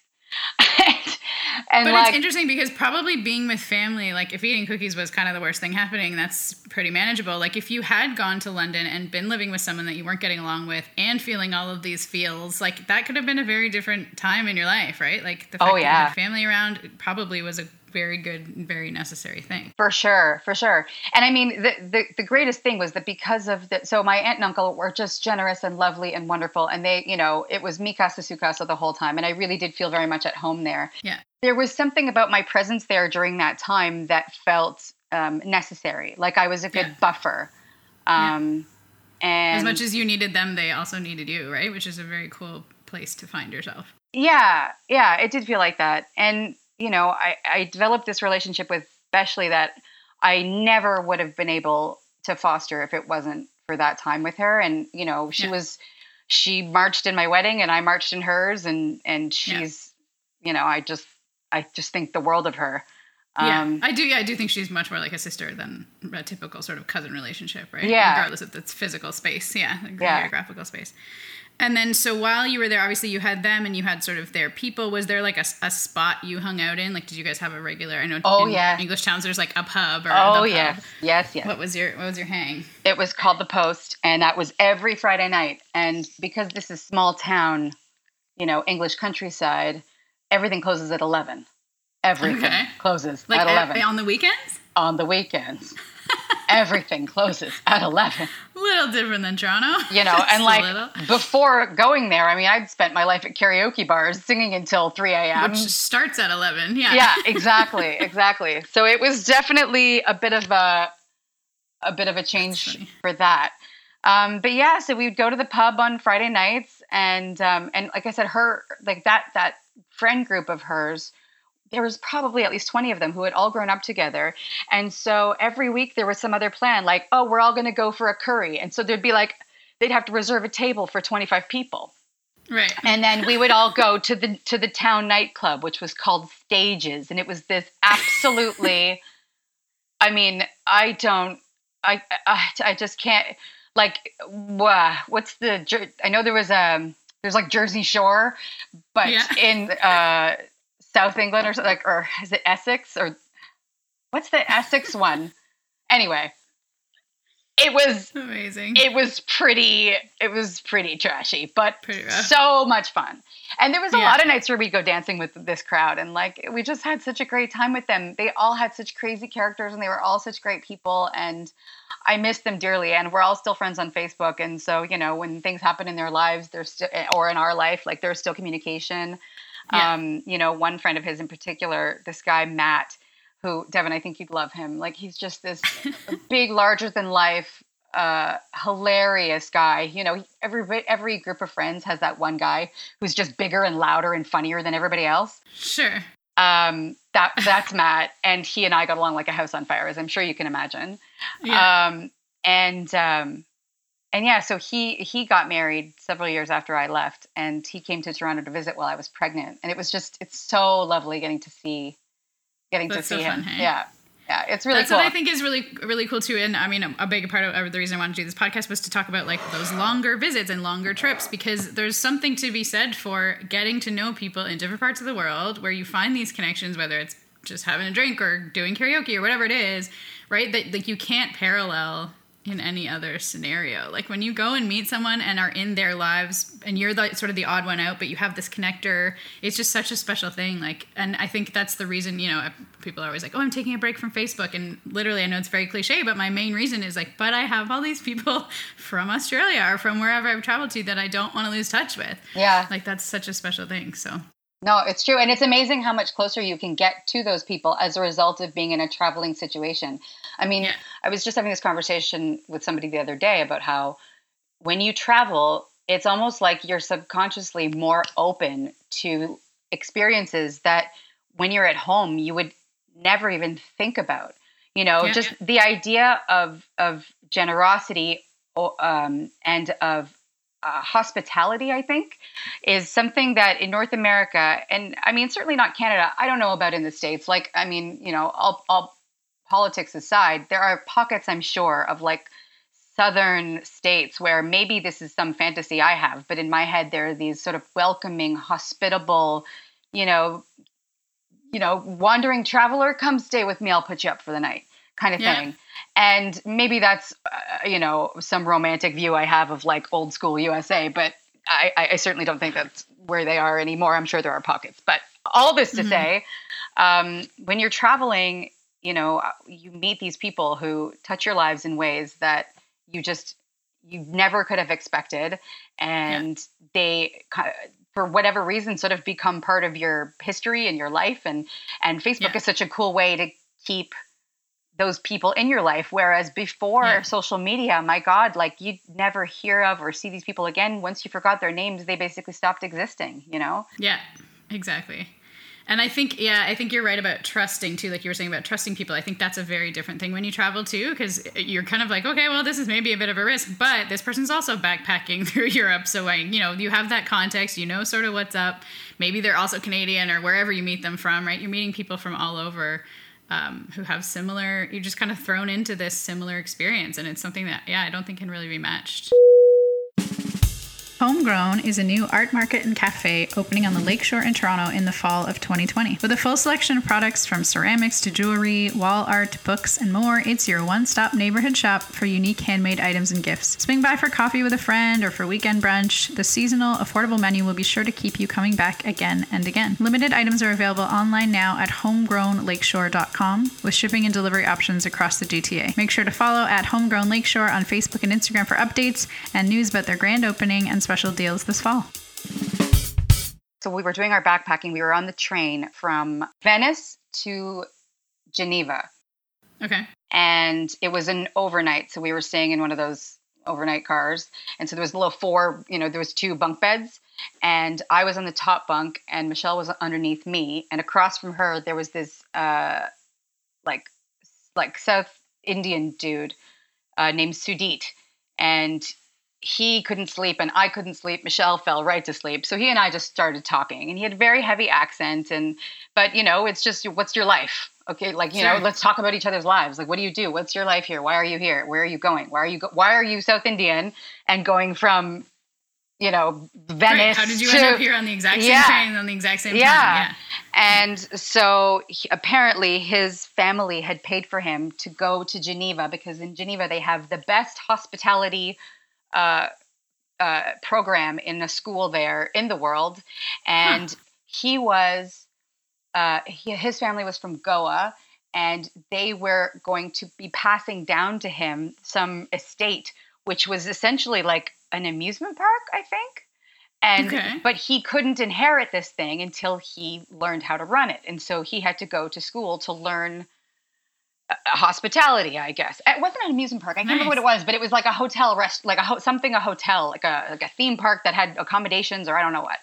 And but like it's interesting because probably being with family, like if eating cookies was kind of the worst thing happening, that's pretty manageable. Like if you had gone to London and been living with someone that you weren't getting along with and feeling all of these feels, like that could have been a very different time in your life, right? Like the oh, fact Oh, that you had family around probably was a very good, very necessary thing. For sure, for sure. And I mean, the, the the greatest thing was that because of the so my aunt and uncle were just generous and lovely and wonderful, and they, you know, it was mi casa su casa the whole time, and I really did feel very much at home there. Yeah. There was something about my presence there during that time that felt um, necessary, like I was a good Yeah. buffer. Yeah. Um, and As much as you needed them, they also needed you, right? Which is a very cool place to find yourself. Yeah, yeah, it did feel like that. And, you know, I, I developed this relationship with Beshley that I never would have been able to foster if it wasn't for that time with her. And, you know, she Yeah. was she marched in my wedding and I marched in hers and and Yeah. she's you know, I just I just think the world of her. Yeah, Um I do. Yeah, I do think she's much more like a sister than a typical sort of cousin relationship, right? Yeah. Regardless of its physical space, yeah, Yeah. geographical space. And then, so while you were there, obviously you had them, and you had sort of their people. Was there like a, a spot you hung out in? Like, did you guys have a regular? I know. Oh, in yeah. English towns, there's like a pub or Oh yes, yes, yes. What was your What was your hang? It was called the Post, and that was every Friday night. And because this is small town, you know, English countryside, everything closes at eleven. Everything Okay. closes Like at uh, eleven on the weekends? on the weekends. everything closes at eleven. A little different than Toronto. You know, and like before going there, I mean, I'd spent my life at karaoke bars singing until three a.m. which starts at eleven. Yeah. yeah, exactly, exactly. So it was definitely a bit of a a bit of a change for that. Um, but yeah, so we would go to the pub on Friday nights, and um, and like I said, her like that that friend group of hers. There was probably at least 20 of them who had all grown up together. And so every week there was some other plan, like, oh, we're all going to go for a curry. And so there'd be like, they'd have to reserve a table for 25 people Right. and then we would all go to the to the town nightclub which was called stages and it was this absolutely i mean i don't i i, I just can't like wha- what's the i know there was um there's like jersey shore but Yeah. in uh south england or like or is it essex or what's the essex one anyway it was Amazing. it was pretty it was pretty trashy but Pretty so much fun and there was a Yeah. lot of nights where we'd go dancing with this crowd and like we just had such a great time with them they all had such crazy characters and they were all such great people and i miss them dearly and we're all still friends on facebook and so you know when things happen in their lives there's still or in our life like there's still communication Yeah. um you know one friend of his in particular this guy matt who devin i think you'd love him like he's just this big, larger than life, uh, hilarious guy. You know, every every group of friends has that one guy who's just bigger and louder and funnier than everybody else. Sure. Um, that that's Matt, and he and I got along like a house on fire, as I'm sure you can imagine. Yeah. Um, and um, and yeah, so he he got married several years after I left, and he came to Toronto to visit while I was pregnant, and it was just it's so lovely getting to see getting That's to so see him. fun, hey? Yeah, yeah, it's really That's cool. what I think is really really cool too. And I mean, a, a big part of uh, the reason I wanted to do this podcast was to talk about like those longer visits and longer trips because there's something to be said for getting to know people in different parts of the world where you find these connections, whether it's just having a drink or doing karaoke or whatever it is, right? That like you can't parallel in any other scenario. Like when you go and meet someone and are in their lives and you're the sort of the odd one out, but you have this connector, it's just such a special thing. Like, and I think that's the reason, you know, people are always like, oh, I'm taking a break from Facebook. And literally, I know it's very cliche, but my main reason is like, but I have all these people from Australia or from wherever I've traveled to that I don't want to lose touch with. yeah. Like, that's such a special thing. So, No, it's true. And it's amazing how much closer you can get to those people as a result of being in a traveling situation. I mean, Yeah. I was just having this conversation with somebody the other day about how when you travel, it's almost like you're subconsciously more open to experiences that when you're at home you would never even think about you know Yeah, just yeah. the idea of of generosity um, and of uh, hospitality i think is something that in north america and i mean certainly not canada i don't know about in the states. Like i mean you know all, all politics aside there are pockets i'm sure of like southern states where maybe this is some fantasy i have but in my head there are these sort of welcoming hospitable you know you know wandering traveler come stay with me i'll put you up for the night kind of Yeah. thing and maybe that's uh, you know some romantic view i have of like old school usa but I, I certainly don't think that's where they are anymore i'm sure there are pockets but all this to Mhm. say um, when you're traveling you know uh, you meet these people who touch your lives in ways that you just you never could have expected and they for whatever reason sort of become part of your history and your life and and facebook Yeah. is such a cool way to keep those people in your life whereas before Yeah. social media my god like you'd never hear of or see these people again once you forgot their names they basically stopped existing you know Yeah, exactly. And I think, yeah, I think you're right about trusting too. Like you were saying about trusting people. I think that's a very different thing when you travel too, because you're kind of like, okay, well, this is maybe a bit of a risk, but this person's also backpacking through Europe. So, I, you know, you have that context, you know, sort of what's up. Maybe they're also Canadian or wherever you meet them from, right? You're meeting people from all over um, who have similar, you're just kind of thrown into this similar experience. And it's something that, yeah, I don't think can really be matched. Homegrown is a new art market and cafe opening on the lakeshore in Toronto in the fall of 2020. With a full selection of products from ceramics to jewelry, wall art, books, and more, it's your one stop neighborhood shop for unique handmade items and gifts. Swing by for coffee with a friend or for weekend brunch. The seasonal, affordable menu will be sure to keep you coming back again and again. Limited items are available online now at homegrownlakeshore.com with shipping and delivery options across the GTA. Make sure to follow at Homegrown Lakeshore on Facebook and Instagram for updates and news about their grand opening and special deals this fall. So we were doing our backpacking. We were on the train from Venice to Geneva, Okay. and it was an overnight. So we were staying in one of those overnight cars, and so there was a little four. You know, there was two bunk beds, and I was on the top bunk, and Michelle was underneath me, and across from her there was this uh, like like South Indian dude uh, named Sudit, and he couldn't sleep and I couldn't sleep. Michelle fell right to sleep. So he and I just started talking and he had a very heavy accent and but you know, it's just what's your life? Okay, like you know, let's talk about each other's lives. Like what do you do? What's your life here? Why are you here? Where are you going? Why are you go- why are you South Indian and going from you know, Venice Great. How did you to end up here on the exact same Yeah. train on the exact same Yeah. time? and so he, apparently his family had paid for him to go to Geneva because in Geneva they have the best hospitality uh, uh, program in a school there in the world. And he was, uh, he, his family was from Goa and they were going to be passing down to him some estate, which was essentially like an amusement park, I think. And Okay. but he couldn't inherit this thing until he learned how to run it, and so he had to go to school to learn hospitality. I guess it wasn't an amusement park. I can't remember what it was, but it was like a hotel rest, like a ho- something a hotel, like a like a theme park that had accommodations or I don't know what.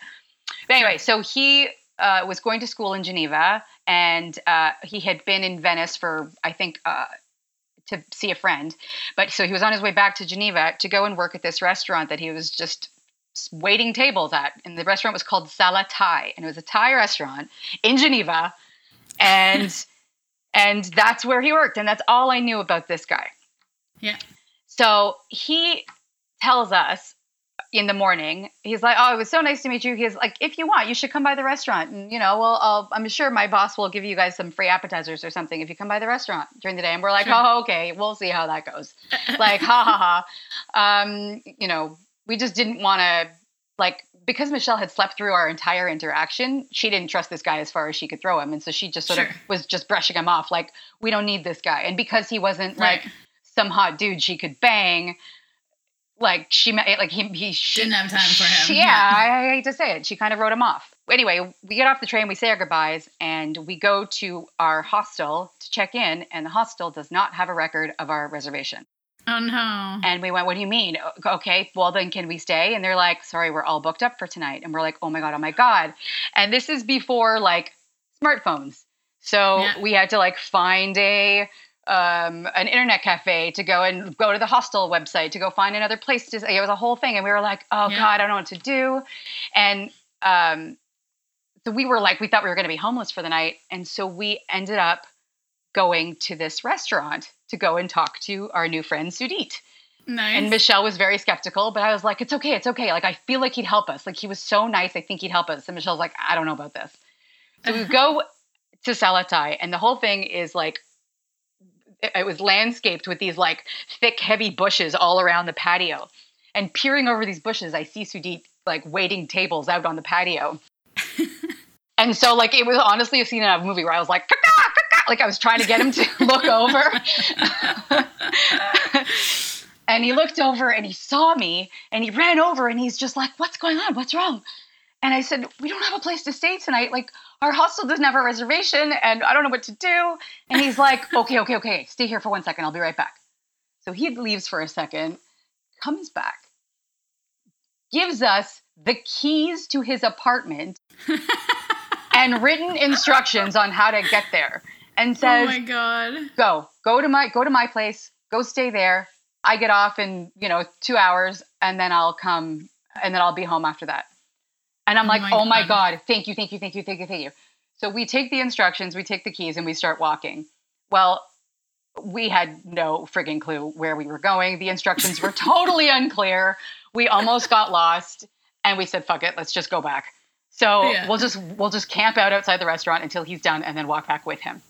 But anyway, so he uh, was going to school in Geneva, and uh, he had been in Venice for I think uh, to see a friend. But so he was on his way back to Geneva to go and work at this restaurant that he was just waiting tables at. And the restaurant was called Sala Thai, and it was a Thai restaurant in Geneva, and and that's where he worked, and that's all I knew about this guy. Yeah. So he tells us in the morning, he's like, "Oh, it was so nice to meet you." He's like, "If you want, you should come by the restaurant, and you know, well, I'll, I'm sure my boss will give you guys some free appetizers or something if you come by the restaurant during the day." And we're like, Sure. "Oh, okay, we'll see how that goes." like, ha ha ha. Um, you know, we just didn't want to like because Michelle had slept through our entire interaction, she didn't trust this guy as far as she could throw him. And so she just sort Sure. of was just brushing him off like, we don't need this guy. And because he wasn't Right. like some hot dude she could bang, like she like he he she, Didn't have time for him. she- yeah, I, I hate to say it. She kind of wrote him off. Anyway, we get off the train, we say our goodbyes, and we go to our hostel to check in, and the hostel does not have a record of our reservation. Oh no. And we went, What do you mean? Okay, well, then can we stay? And they're like, Sorry, we're all booked up for tonight. And we're like, Oh my God, oh my God. And this is before like smartphones. So Yeah. we had to like find a, um, an internet cafe to go and go to the hostel website to go find another place to it was a whole thing and we were like oh Yeah. god i don't know what to do and um, so we were like we thought we were going to be homeless for the night and so we ended up going to this restaurant to go and talk to our new friend sudit Nice. and Michelle was very skeptical, but I was like, it's okay, it's okay. Like, I feel like he'd help us. Like, he was so nice. I think he'd help us. And Michelle's like, I don't know about this. So we go to Sala Thai, and the whole thing is like, it was landscaped with these like thick, heavy bushes all around the patio. And peering over these bushes, I see Sudit like waiting tables out on the patio. and so, like, it was honestly a scene in a movie where I was like, "Caca, caca," like, I was trying to get him to look over. And he looked over and he saw me and he ran over and he's just like, What's going on? What's wrong? And I said, We don't have a place to stay tonight. Like, our hostel doesn't have a reservation and I don't know what to do. And he's like, Okay, okay, okay. Stay here for one second. I'll be right back. So he leaves for a second, comes back, gives us the keys to his apartment and written instructions on how to get there and oh my god. go go to my go to my place go stay there. I get off in you know two hours and then i'll come and then i'll be home after that. And i'm Oh like my oh my God. god thank you thank you thank you thank you thank you. So we take the instructions we take the keys and we start walking. Well we had no frigging clue where we were going. The instructions were totally unclear. We almost got lost and we said fuck it let's just go back. So Yeah. we'll just we'll just camp out outside the restaurant until he's done and then walk back with him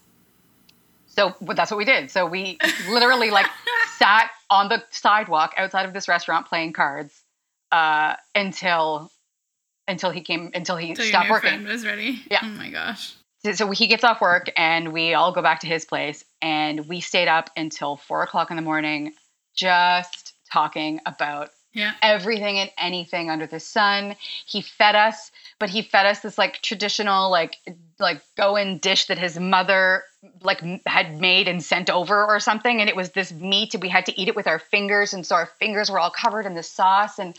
so that's what we did. So we literally like sat on the sidewalk outside of this restaurant playing cards uh, until until he came until he your stopped working. friend was ready. Yeah. Oh my gosh. So, so he gets off work and we all go back to his place and we stayed up until four o'clock in the morning, just talking about Yeah. everything and anything under the sun. He fed us, but he fed us this like traditional like like Goan dish that his mother like had made and sent over or something and it was this meat and we had to eat it with our fingers and so our fingers were all covered in the sauce and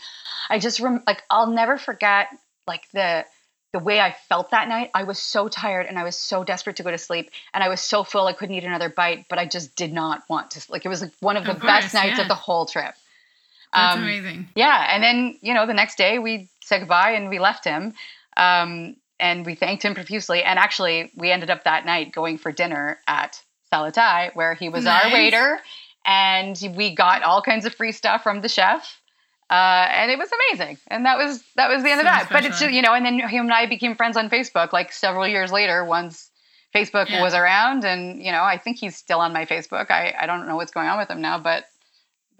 I just rem- like I'll never forget like the the way I felt that night. I was so tired and I was so desperate to go to sleep and I was so full I couldn't eat another bite, but I just did not want to like it was like one of the Of best nights yeah. of the whole trip. That's Um, amazing. yeah, and then you know the next day we said goodbye and we left him, um, and we thanked him profusely. And actually, we ended up that night going for dinner at Sala Thai, where he was our waiter, and we got all kinds of free stuff from the chef. Uh, and it was amazing, and that was that was the end So of that. But it's just, you know, and then him and I became friends on Facebook like several years later. Once Facebook Yeah. was around, and you know, I think he's still on my Facebook. I I don't know what's going on with him now, but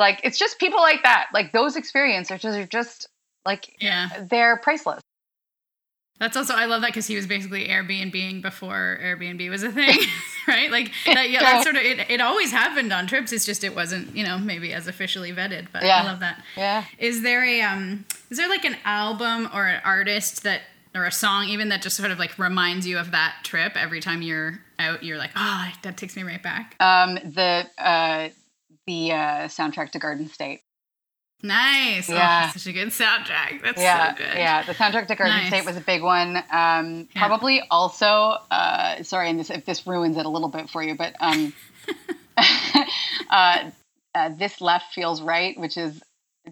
like it's just people like that like those experiences are just, are just like Yeah. they're priceless That's also I love that because he was basically Airbnb before Airbnb was a thing, right? Like that. Yeah, that sort of it. It always happened on trips. It's just it wasn't you know maybe as officially vetted. But Yeah. I love that. yeah Is there a um? Is there like an album or an artist that or a song even that just sort of like reminds you of that trip every time you're out? You're like, oh, that takes me right back. um the uh the uh soundtrack to garden state Nice. Yeah. Oh, such a good soundtrack. That's yeah so good. yeah the soundtrack to garden Nice. state was a big one um Yeah. probably also uh sorry and this if this ruins it a little bit for you but um uh, uh this left feels right which is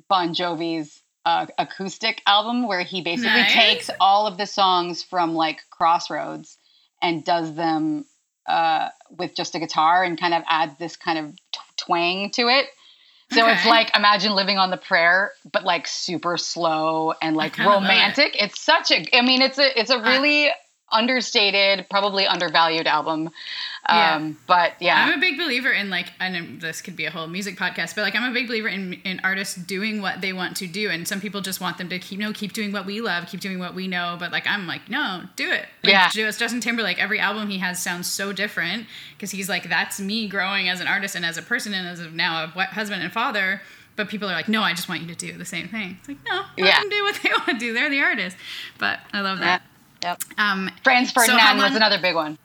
bon jovi's uh, acoustic album where he basically Nice. takes all of the songs from like crossroads and does them uh, with just a guitar and kind of adds this kind of twang to it. So it's like imagine living on the prayer, but like super slow and like kinda it. romantic. It's such a, I mean, it's a, it's a ah. really understated, probably undervalued album. Yeah. Um, but yeah, I'm a big believer in like, and this could be a whole music podcast, but like I'm a big believer in in artists doing what they want to do, and some people just want them to keep no keep doing what we love, keep doing what we know. But like I'm like, no, do it. Like, Yeah. Just Justin Timberlake, every album he has sounds so different because he's like, that's me growing as an artist and as a person and as of now a husband and father. But people are like, no, I just want you to do the same thing. It's like, no, let Yeah. them do what they want to do. They're the artist. But I love yeah, that. yep. Um, Franz So Ferdinand was another big one.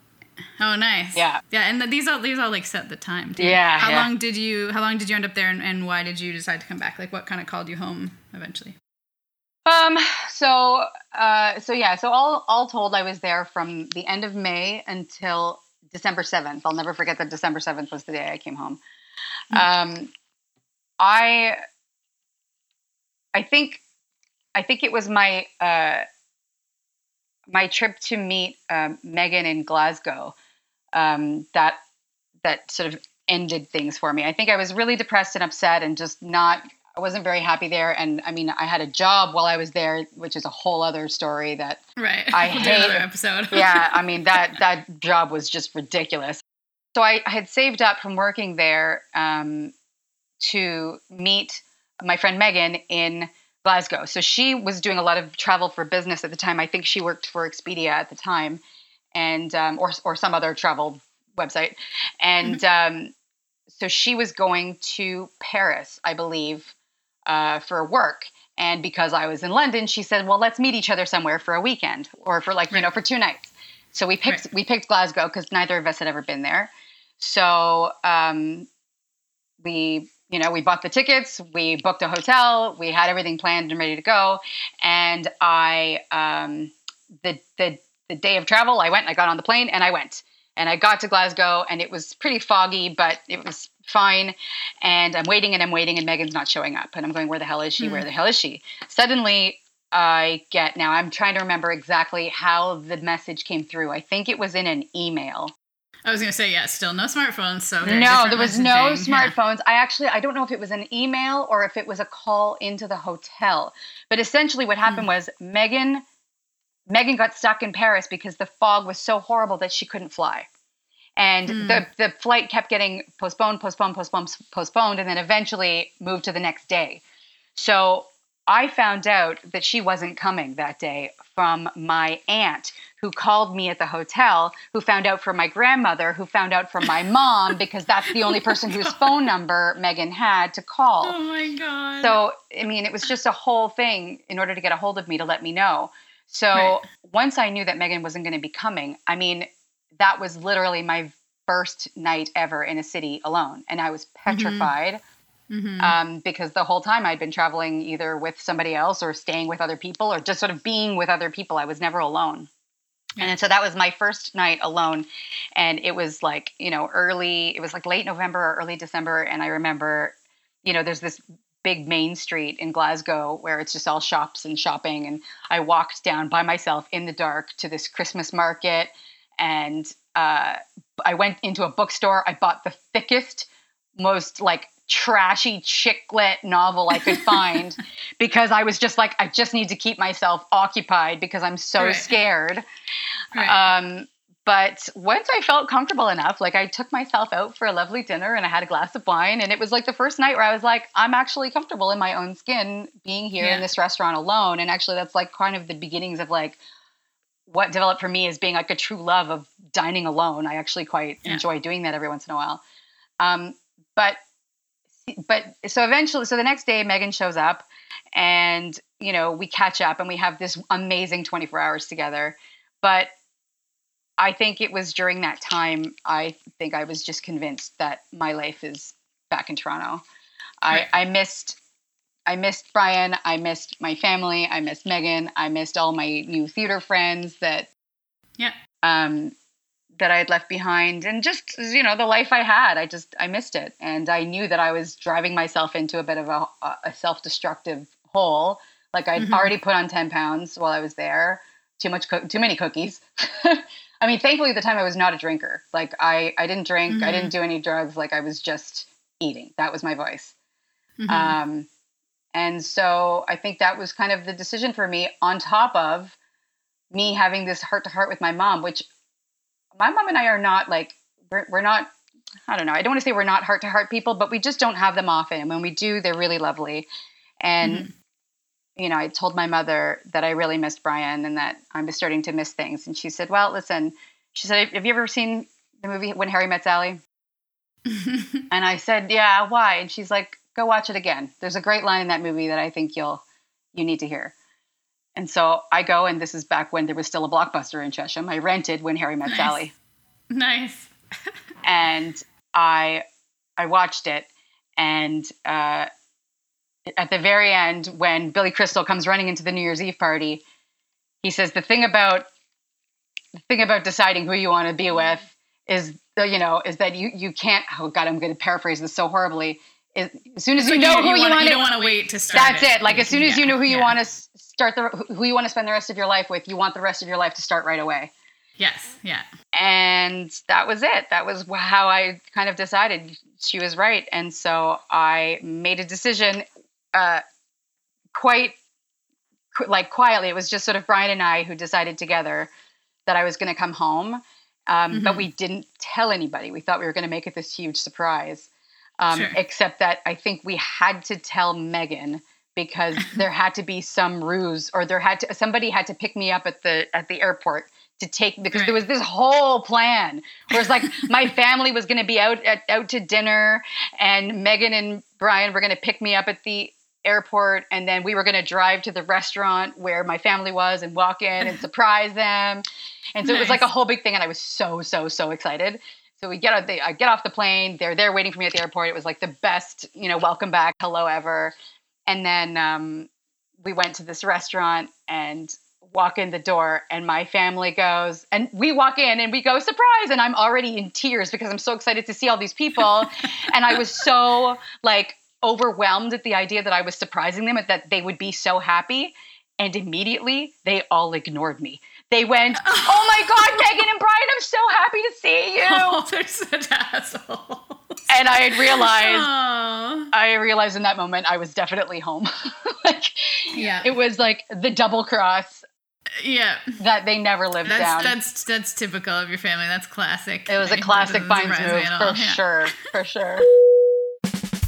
Oh, nice. Yeah. Yeah, and th- these all these all like set the time. Too. Yeah, How yeah. long did you How long did you end up there, and, and why did you decide to come back? Like, what kind of called you home eventually? Um. So. Uh. So yeah. So all all told, I was there from the end of May until December seventh. I'll never forget that December seventh was the day I came home. Um. I. I think. I think it was my uh. My trip to meet um, Megan in Glasgow. Um. That. That sort of ended things for me. I think I was really depressed and upset and just not I wasn't very happy there. And I mean, I had a job while I was there, which is a whole other story that Right. I we'll hate episode. yeah, I mean that that job was just ridiculous. So I, I had saved up from working there um, to meet my friend Megan in Glasgow. So she was doing a lot of travel for business at the time. I think she worked for Expedia at the time, and um, or or some other travel website. And um, so she was going to Paris, I believe, uh, for work. And because I was in London, she said, "Well, let's meet each other somewhere for a weekend, or for like you know for two nights." So we picked Right. we picked Glasgow because neither of us had ever been there. So um, we you know we bought the tickets, we booked a hotel, we had everything planned and ready to go. And I um, the the the day of travel, I went, I got on the plane, and I went. And I got to Glasgow, and it was pretty foggy, but it was fine. And I'm waiting and I'm waiting, and Megan's not showing up. And I'm going, where the hell is she? Where the hell is she? Suddenly, I get now, I'm trying to remember exactly how the message came through. I think it was in an email. I was gonna say yeah. Still no smartphones, so No, there was no messaging. Yeah. smartphones. I actually I don't know if it was an email or if it was a call into the hotel. But essentially what happened hmm. was Megan Megan got stuck in Paris because the fog was so horrible that she couldn't fly. And hmm. the the flight kept getting postponed, postponed, postponed, postponed and then eventually moved to the next day. So I found out that she wasn't coming that day from my aunt who called me at the hotel, who found out from my grandmother, who found out from my mom, because that's the only person whose oh phone number Megan had to call. Oh my god. So, I mean, it was just a whole thing in order to get a hold of me to let me know. So, Right. once I knew that Megan wasn't going to be coming, I mean, that was literally my first night ever in a city alone. And I was mm-hmm. petrified Mhm. um, because the whole time I'd been traveling either with somebody else or staying with other people or just sort of being with other people. I was never alone. Yeah. And so that was my first night alone. And it was like, you know, early, it was like late November or early December. And I remember, you know, there's this big main street in Glasgow where it's just all shops and shopping. And I walked down by myself in the dark to this Christmas market. And uh, I went into a bookstore. I bought the thickest, most like trashy chick lit novel I could find because I was just like, I just need to keep myself occupied because I'm so Right. scared. Right. Um, but once I felt comfortable enough, like I took myself out for a lovely dinner and I had a glass of wine. And it was like the first night where I was like, I'm actually comfortable in my own skin being here Yeah. in this restaurant alone. And actually, that's like kind of the beginnings of like what developed for me as being like a true love of dining alone. I actually quite Yeah. enjoy doing that every once in a while. Um, but but so eventually so the next day megan shows up and you know we catch up and we have this amazing 24 hours together. But i think it was during that time i think i was just convinced that my life is back in toronto. I i missed i missed brian i missed my family i missed megan i missed all my new theater friends that yeah. um, that I had left behind, and just you know the life I had. I just I missed it, and I knew that I was driving myself into a bit of a, a self-destructive hole. Like I'd Mhm. already put on ten pounds while I was there. Too much, cook too many cookies. I mean, thankfully at the time I was not a drinker. Like I I didn't drink. I Mhm. didn't do any drugs. Like I was just eating. That was my voice. Mhm. Um, and so I think that was kind of the decision for me, on top of me having this heart to heart with my mom, which my mom and I are not like, we're, we're not, I don't know, I don't want to say we're not heart to heart people, but we just don't have them often. And when we do, they're really lovely. And, Mhm. you know, I told my mother that I really missed Brian and that I'm starting to miss things. And she said, well, listen, she said, have you ever seen the movie When Harry Met Sally? And I said, "Yeah, why?" And she's like, "Go watch it again. There's a great line in that movie that I think you'll you need to hear." And so I go, and this is back when there was still a blockbuster in Chesham. I rented When Harry Met Nice. Sally, Nice. and I I watched it, and uh, at the very end, when Billy Crystal comes running into the New Year's Eve party, he says the thing about the thing about deciding who you want to be with is the you know is that you you can't. Oh God, I'm going to paraphrase this so horribly. As soon as So you know who you, wanna- you don't want to wait to start. that's it. Like as soon as you know who you yeah. want to start the who you want to spend the rest of your life with, you want the rest of your life to start right away. Yes. Yeah. And that was it. That was how I kind of decided she was right, and so I made a decision, uh, quite like quietly. It was just sort of Brian and I who decided together that I was going to come home, um, but Mhm. we didn't tell anybody. We thought we were going to make it this huge surprise, um, Sure. except that I think we had to tell Megan because there had to be some ruse, or there had to somebody had to pick me up at the at the airport to take because there was this whole plan. where it's like my family was going to be out at, out to dinner, and Megan and Brian were going to pick me up at the airport, and then we were going to drive to the restaurant where my family was and walk in and surprise them. And so it was like a whole big thing, and I was so so so excited. So we get out, the, I get off the plane. They're there waiting for me at the airport. It was like the best, you know, welcome back, hello ever. And then um, we went to this restaurant and walk in the door, and my family goes, and we walk in and we go surprise, and I'm already in tears because I'm so excited to see all these people, and I was so like overwhelmed at the idea that I was surprising them, that they would be so happy, and immediately they all ignored me. They went, "Oh my God, Megan and Brian, I'm so happy to see you," Oh, they're such assholes. and I had realized. Oh. I realized in that moment I was definitely home. like Yeah. it was like the double cross Yeah. that they never lived That's down. that's that's typical of your family. That's classic. it was a classic surprise move for. Yeah. sure, for sure.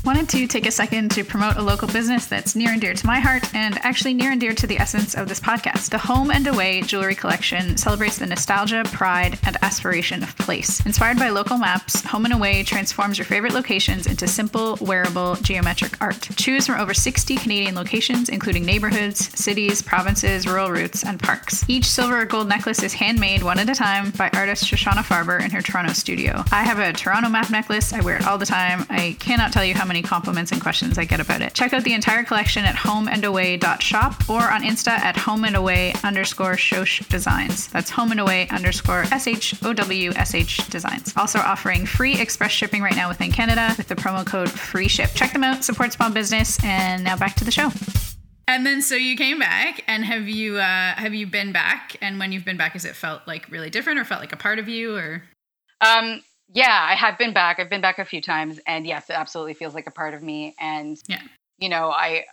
Wanted to take a second to promote a local business that's near and dear to my heart and actually near and dear to the essence of this podcast. The Home and Away Jewelry Collection celebrates the nostalgia, pride, and aspiration of place. Inspired by local maps, Home and Away transforms your favorite locations into simple, wearable, geometric art. Choose from over 60 Canadian locations, including neighborhoods, cities, provinces, rural routes, and parks. Each silver or gold necklace is handmade one at a time by artist Shoshana Farber in her Toronto studio. I have a Toronto map necklace. I wear it all the time. I cannot tell you how many compliments and questions I get about it. Check out the entire collection at homeandaway.shop or on Insta at homeandaway underscore shosh designs. That's homeandaway underscore S-H-O-W-S-H designs. Also offering free express shipping right now within Canada with the promo code free ship. Check them out, support small business, and now back to the show. And then so you came back, and have you uh, have you been back? And when you've been back, has it felt like really different, or felt like a part of you, or Um, yeah, I have been back. I've been back a few times, and yes, it absolutely feels like a part of me. And Yeah. you know, I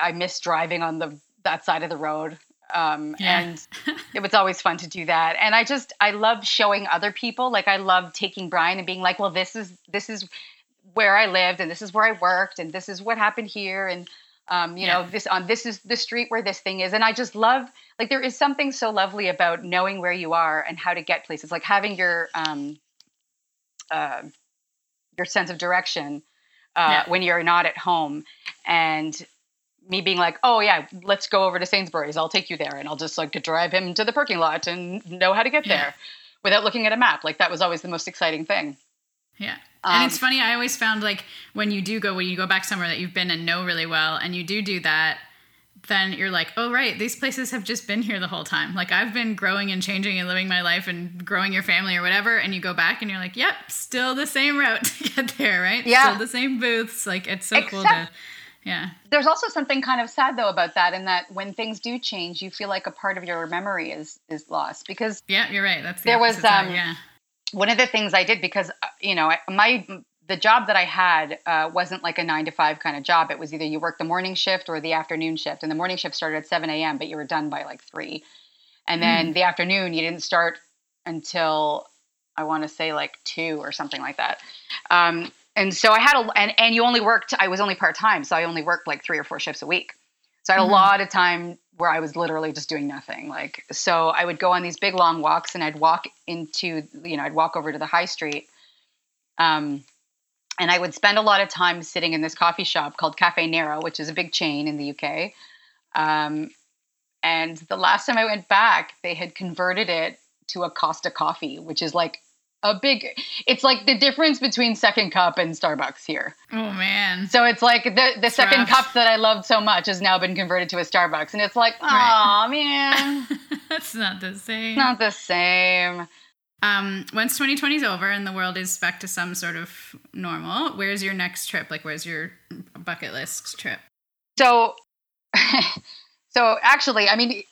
I miss driving on the that side of the road. Um, Yeah. and it was always fun to do that. And I just I love showing other people. Like I love taking Brian and being like, well, this is this is where I lived, and this is where I worked, and this is what happened here, and um, you know, this on this is the street where this thing is. And I just love like there is something so lovely about knowing where you are and how to get places, like having your um, uh, your sense of direction uh, Yeah. when you're not at home, and me being like, oh yeah, let's go over to Sainsbury's. I'll take you there, and I'll just like drive him to the parking lot and know how to get Yeah. there without looking at a map. Like that was always the most exciting thing. Yeah. Um, and it's funny, I always found like when you do go, when you go back somewhere that you've been and know really well, and you do do that, then you're like, oh, right, these places have just been here the whole time. Like I've been growing and changing and living my life and growing your family or whatever. And you go back and you're like, yep, still the same route to get there, right? Yeah. Still the same booths. Like it's so cool to, yeah. There's also something kind of sad though about that, in that when things do change, you feel like a part of your memory is is lost because Yeah, you're right. That's the There was, um, yeah. one of the things I did because uh, you know I- my the job that I had uh, wasn't like a nine to five kind of job. It was either you worked the morning shift or the afternoon shift, and the morning shift started at seven a.m. but you were done by like three, and then the afternoon you didn't start until I want to say like two or something like that. Um, and so I had a and and you only worked. I was only part time, so I only worked like three or four shifts a week. So I had Mhm. a lot of time where I was literally just doing nothing. Like so I would go on these big long walks and I'd walk into you know, I'd walk over to the high street. Um and I would spend a lot of time sitting in this coffee shop called Caffè Nero, which is a big chain in the UK. Um, and the last time I went back, they had converted it to a Costa Coffee, which is like a big. It's like the difference between Second Cup and Starbucks here. Oh man. So it's like the the second cup that I loved so much has now been converted to a Starbucks, and it's like, oh Right. man, That's not the same. not the same. Um, once 2020 is over and the world is back to some sort of normal, where's your next trip? Like, where's your bucket list trip? So, so actually, I mean,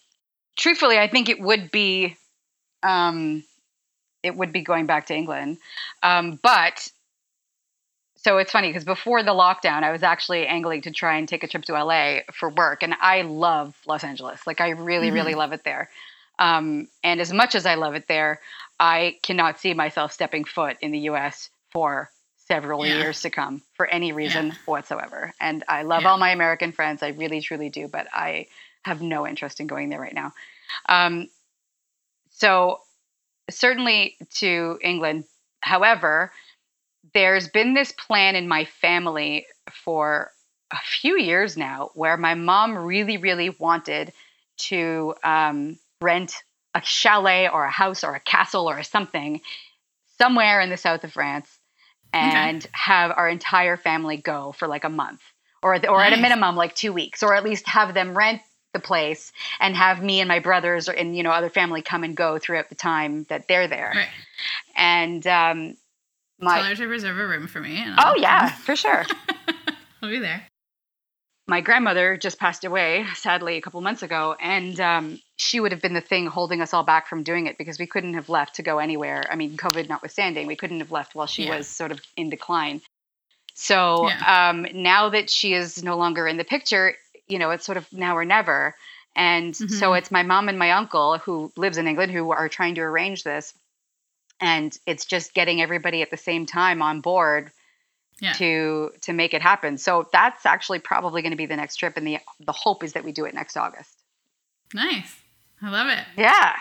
truthfully, I think it would be, um, it would be going back to England, um, but. So it's funny because before the lockdown, I was actually angling to try and take a trip to LA for work, and I love Los Angeles. Like I really, really love it there. Um, and as much as I love it there, I cannot see myself stepping foot in the U.S. for several Yeah. years to come for any reason whatsoever. And I love Yeah. all my American friends. I really, truly do. But I have no interest in going there right now. Um, so, certainly to England. However, there's been this plan in my family for a few years now where my mom really, really wanted to um, rent a chalet or a house or a castle or something somewhere in the south of France and have our entire family go for like a month or, or at a minimum like two weeks or at least have them rent the place and have me and my brothers or, and you know other family come and go throughout the time that they're there Right. and um, my Tell her to reserve a room for me. and oh yeah for sure I'll be there. My grandmother just passed away sadly a couple months ago and um, she would have been the thing holding us all back from doing it because we couldn't have left to go anywhere i mean covid notwithstanding we couldn't have left while she Yeah. was sort of in decline so Yeah. um, now that she is no longer in the picture you know it's sort of now or never and so Mhm. it's my mom and my uncle who lives in england who are trying to arrange this and it's just getting everybody at the same time on board Yeah. to to make it happen. So that's actually probably going to be the next trip, and the the hope is that we do it next August. Nice. I love it. Yeah.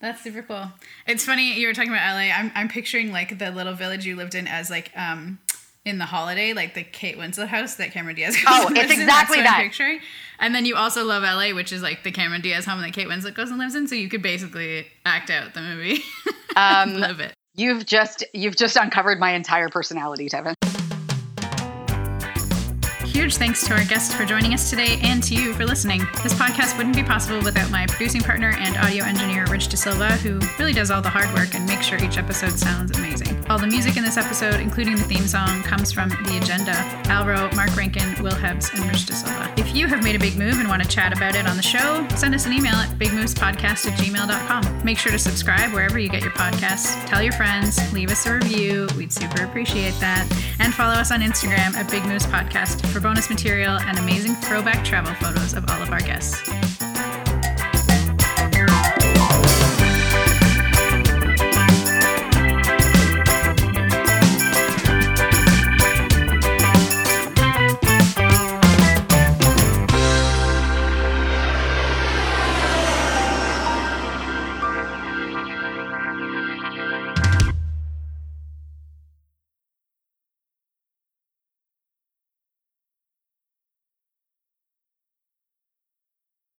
That's super cool. It's funny you were talking about LA. I'm I'm picturing like the little village you lived in as like um in the holiday, like the Kate Winslet house that Cameron Diaz. goes Oh, it's in. exactly That's what I'm that. picturing. And then you also love LA, which is like the Cameron Diaz home that Kate Winslet goes and lives in. So you could basically act out the movie. Um, Love it. You've just you've just uncovered my entire personality, Tevin. Huge thanks to our guests for joining us today and to you for listening. This podcast wouldn't be possible without my producing partner and audio engineer, Rich De Silva, who really does all the hard work and makes sure each episode sounds amazing. All the music in this episode, including the theme song, comes from The Agenda, Alro, Mark Rankin, Will Hebs, and Rich De Silva. If you have made a big move and want to chat about it on the show, send us an email at bigmovespodcast at gmail.com. Make sure to subscribe wherever you get your podcasts. Tell your friends, leave us a review. We'd super appreciate that. And follow us on Instagram at Big Podcast for bonus material and amazing throwback travel photos of all of our guests.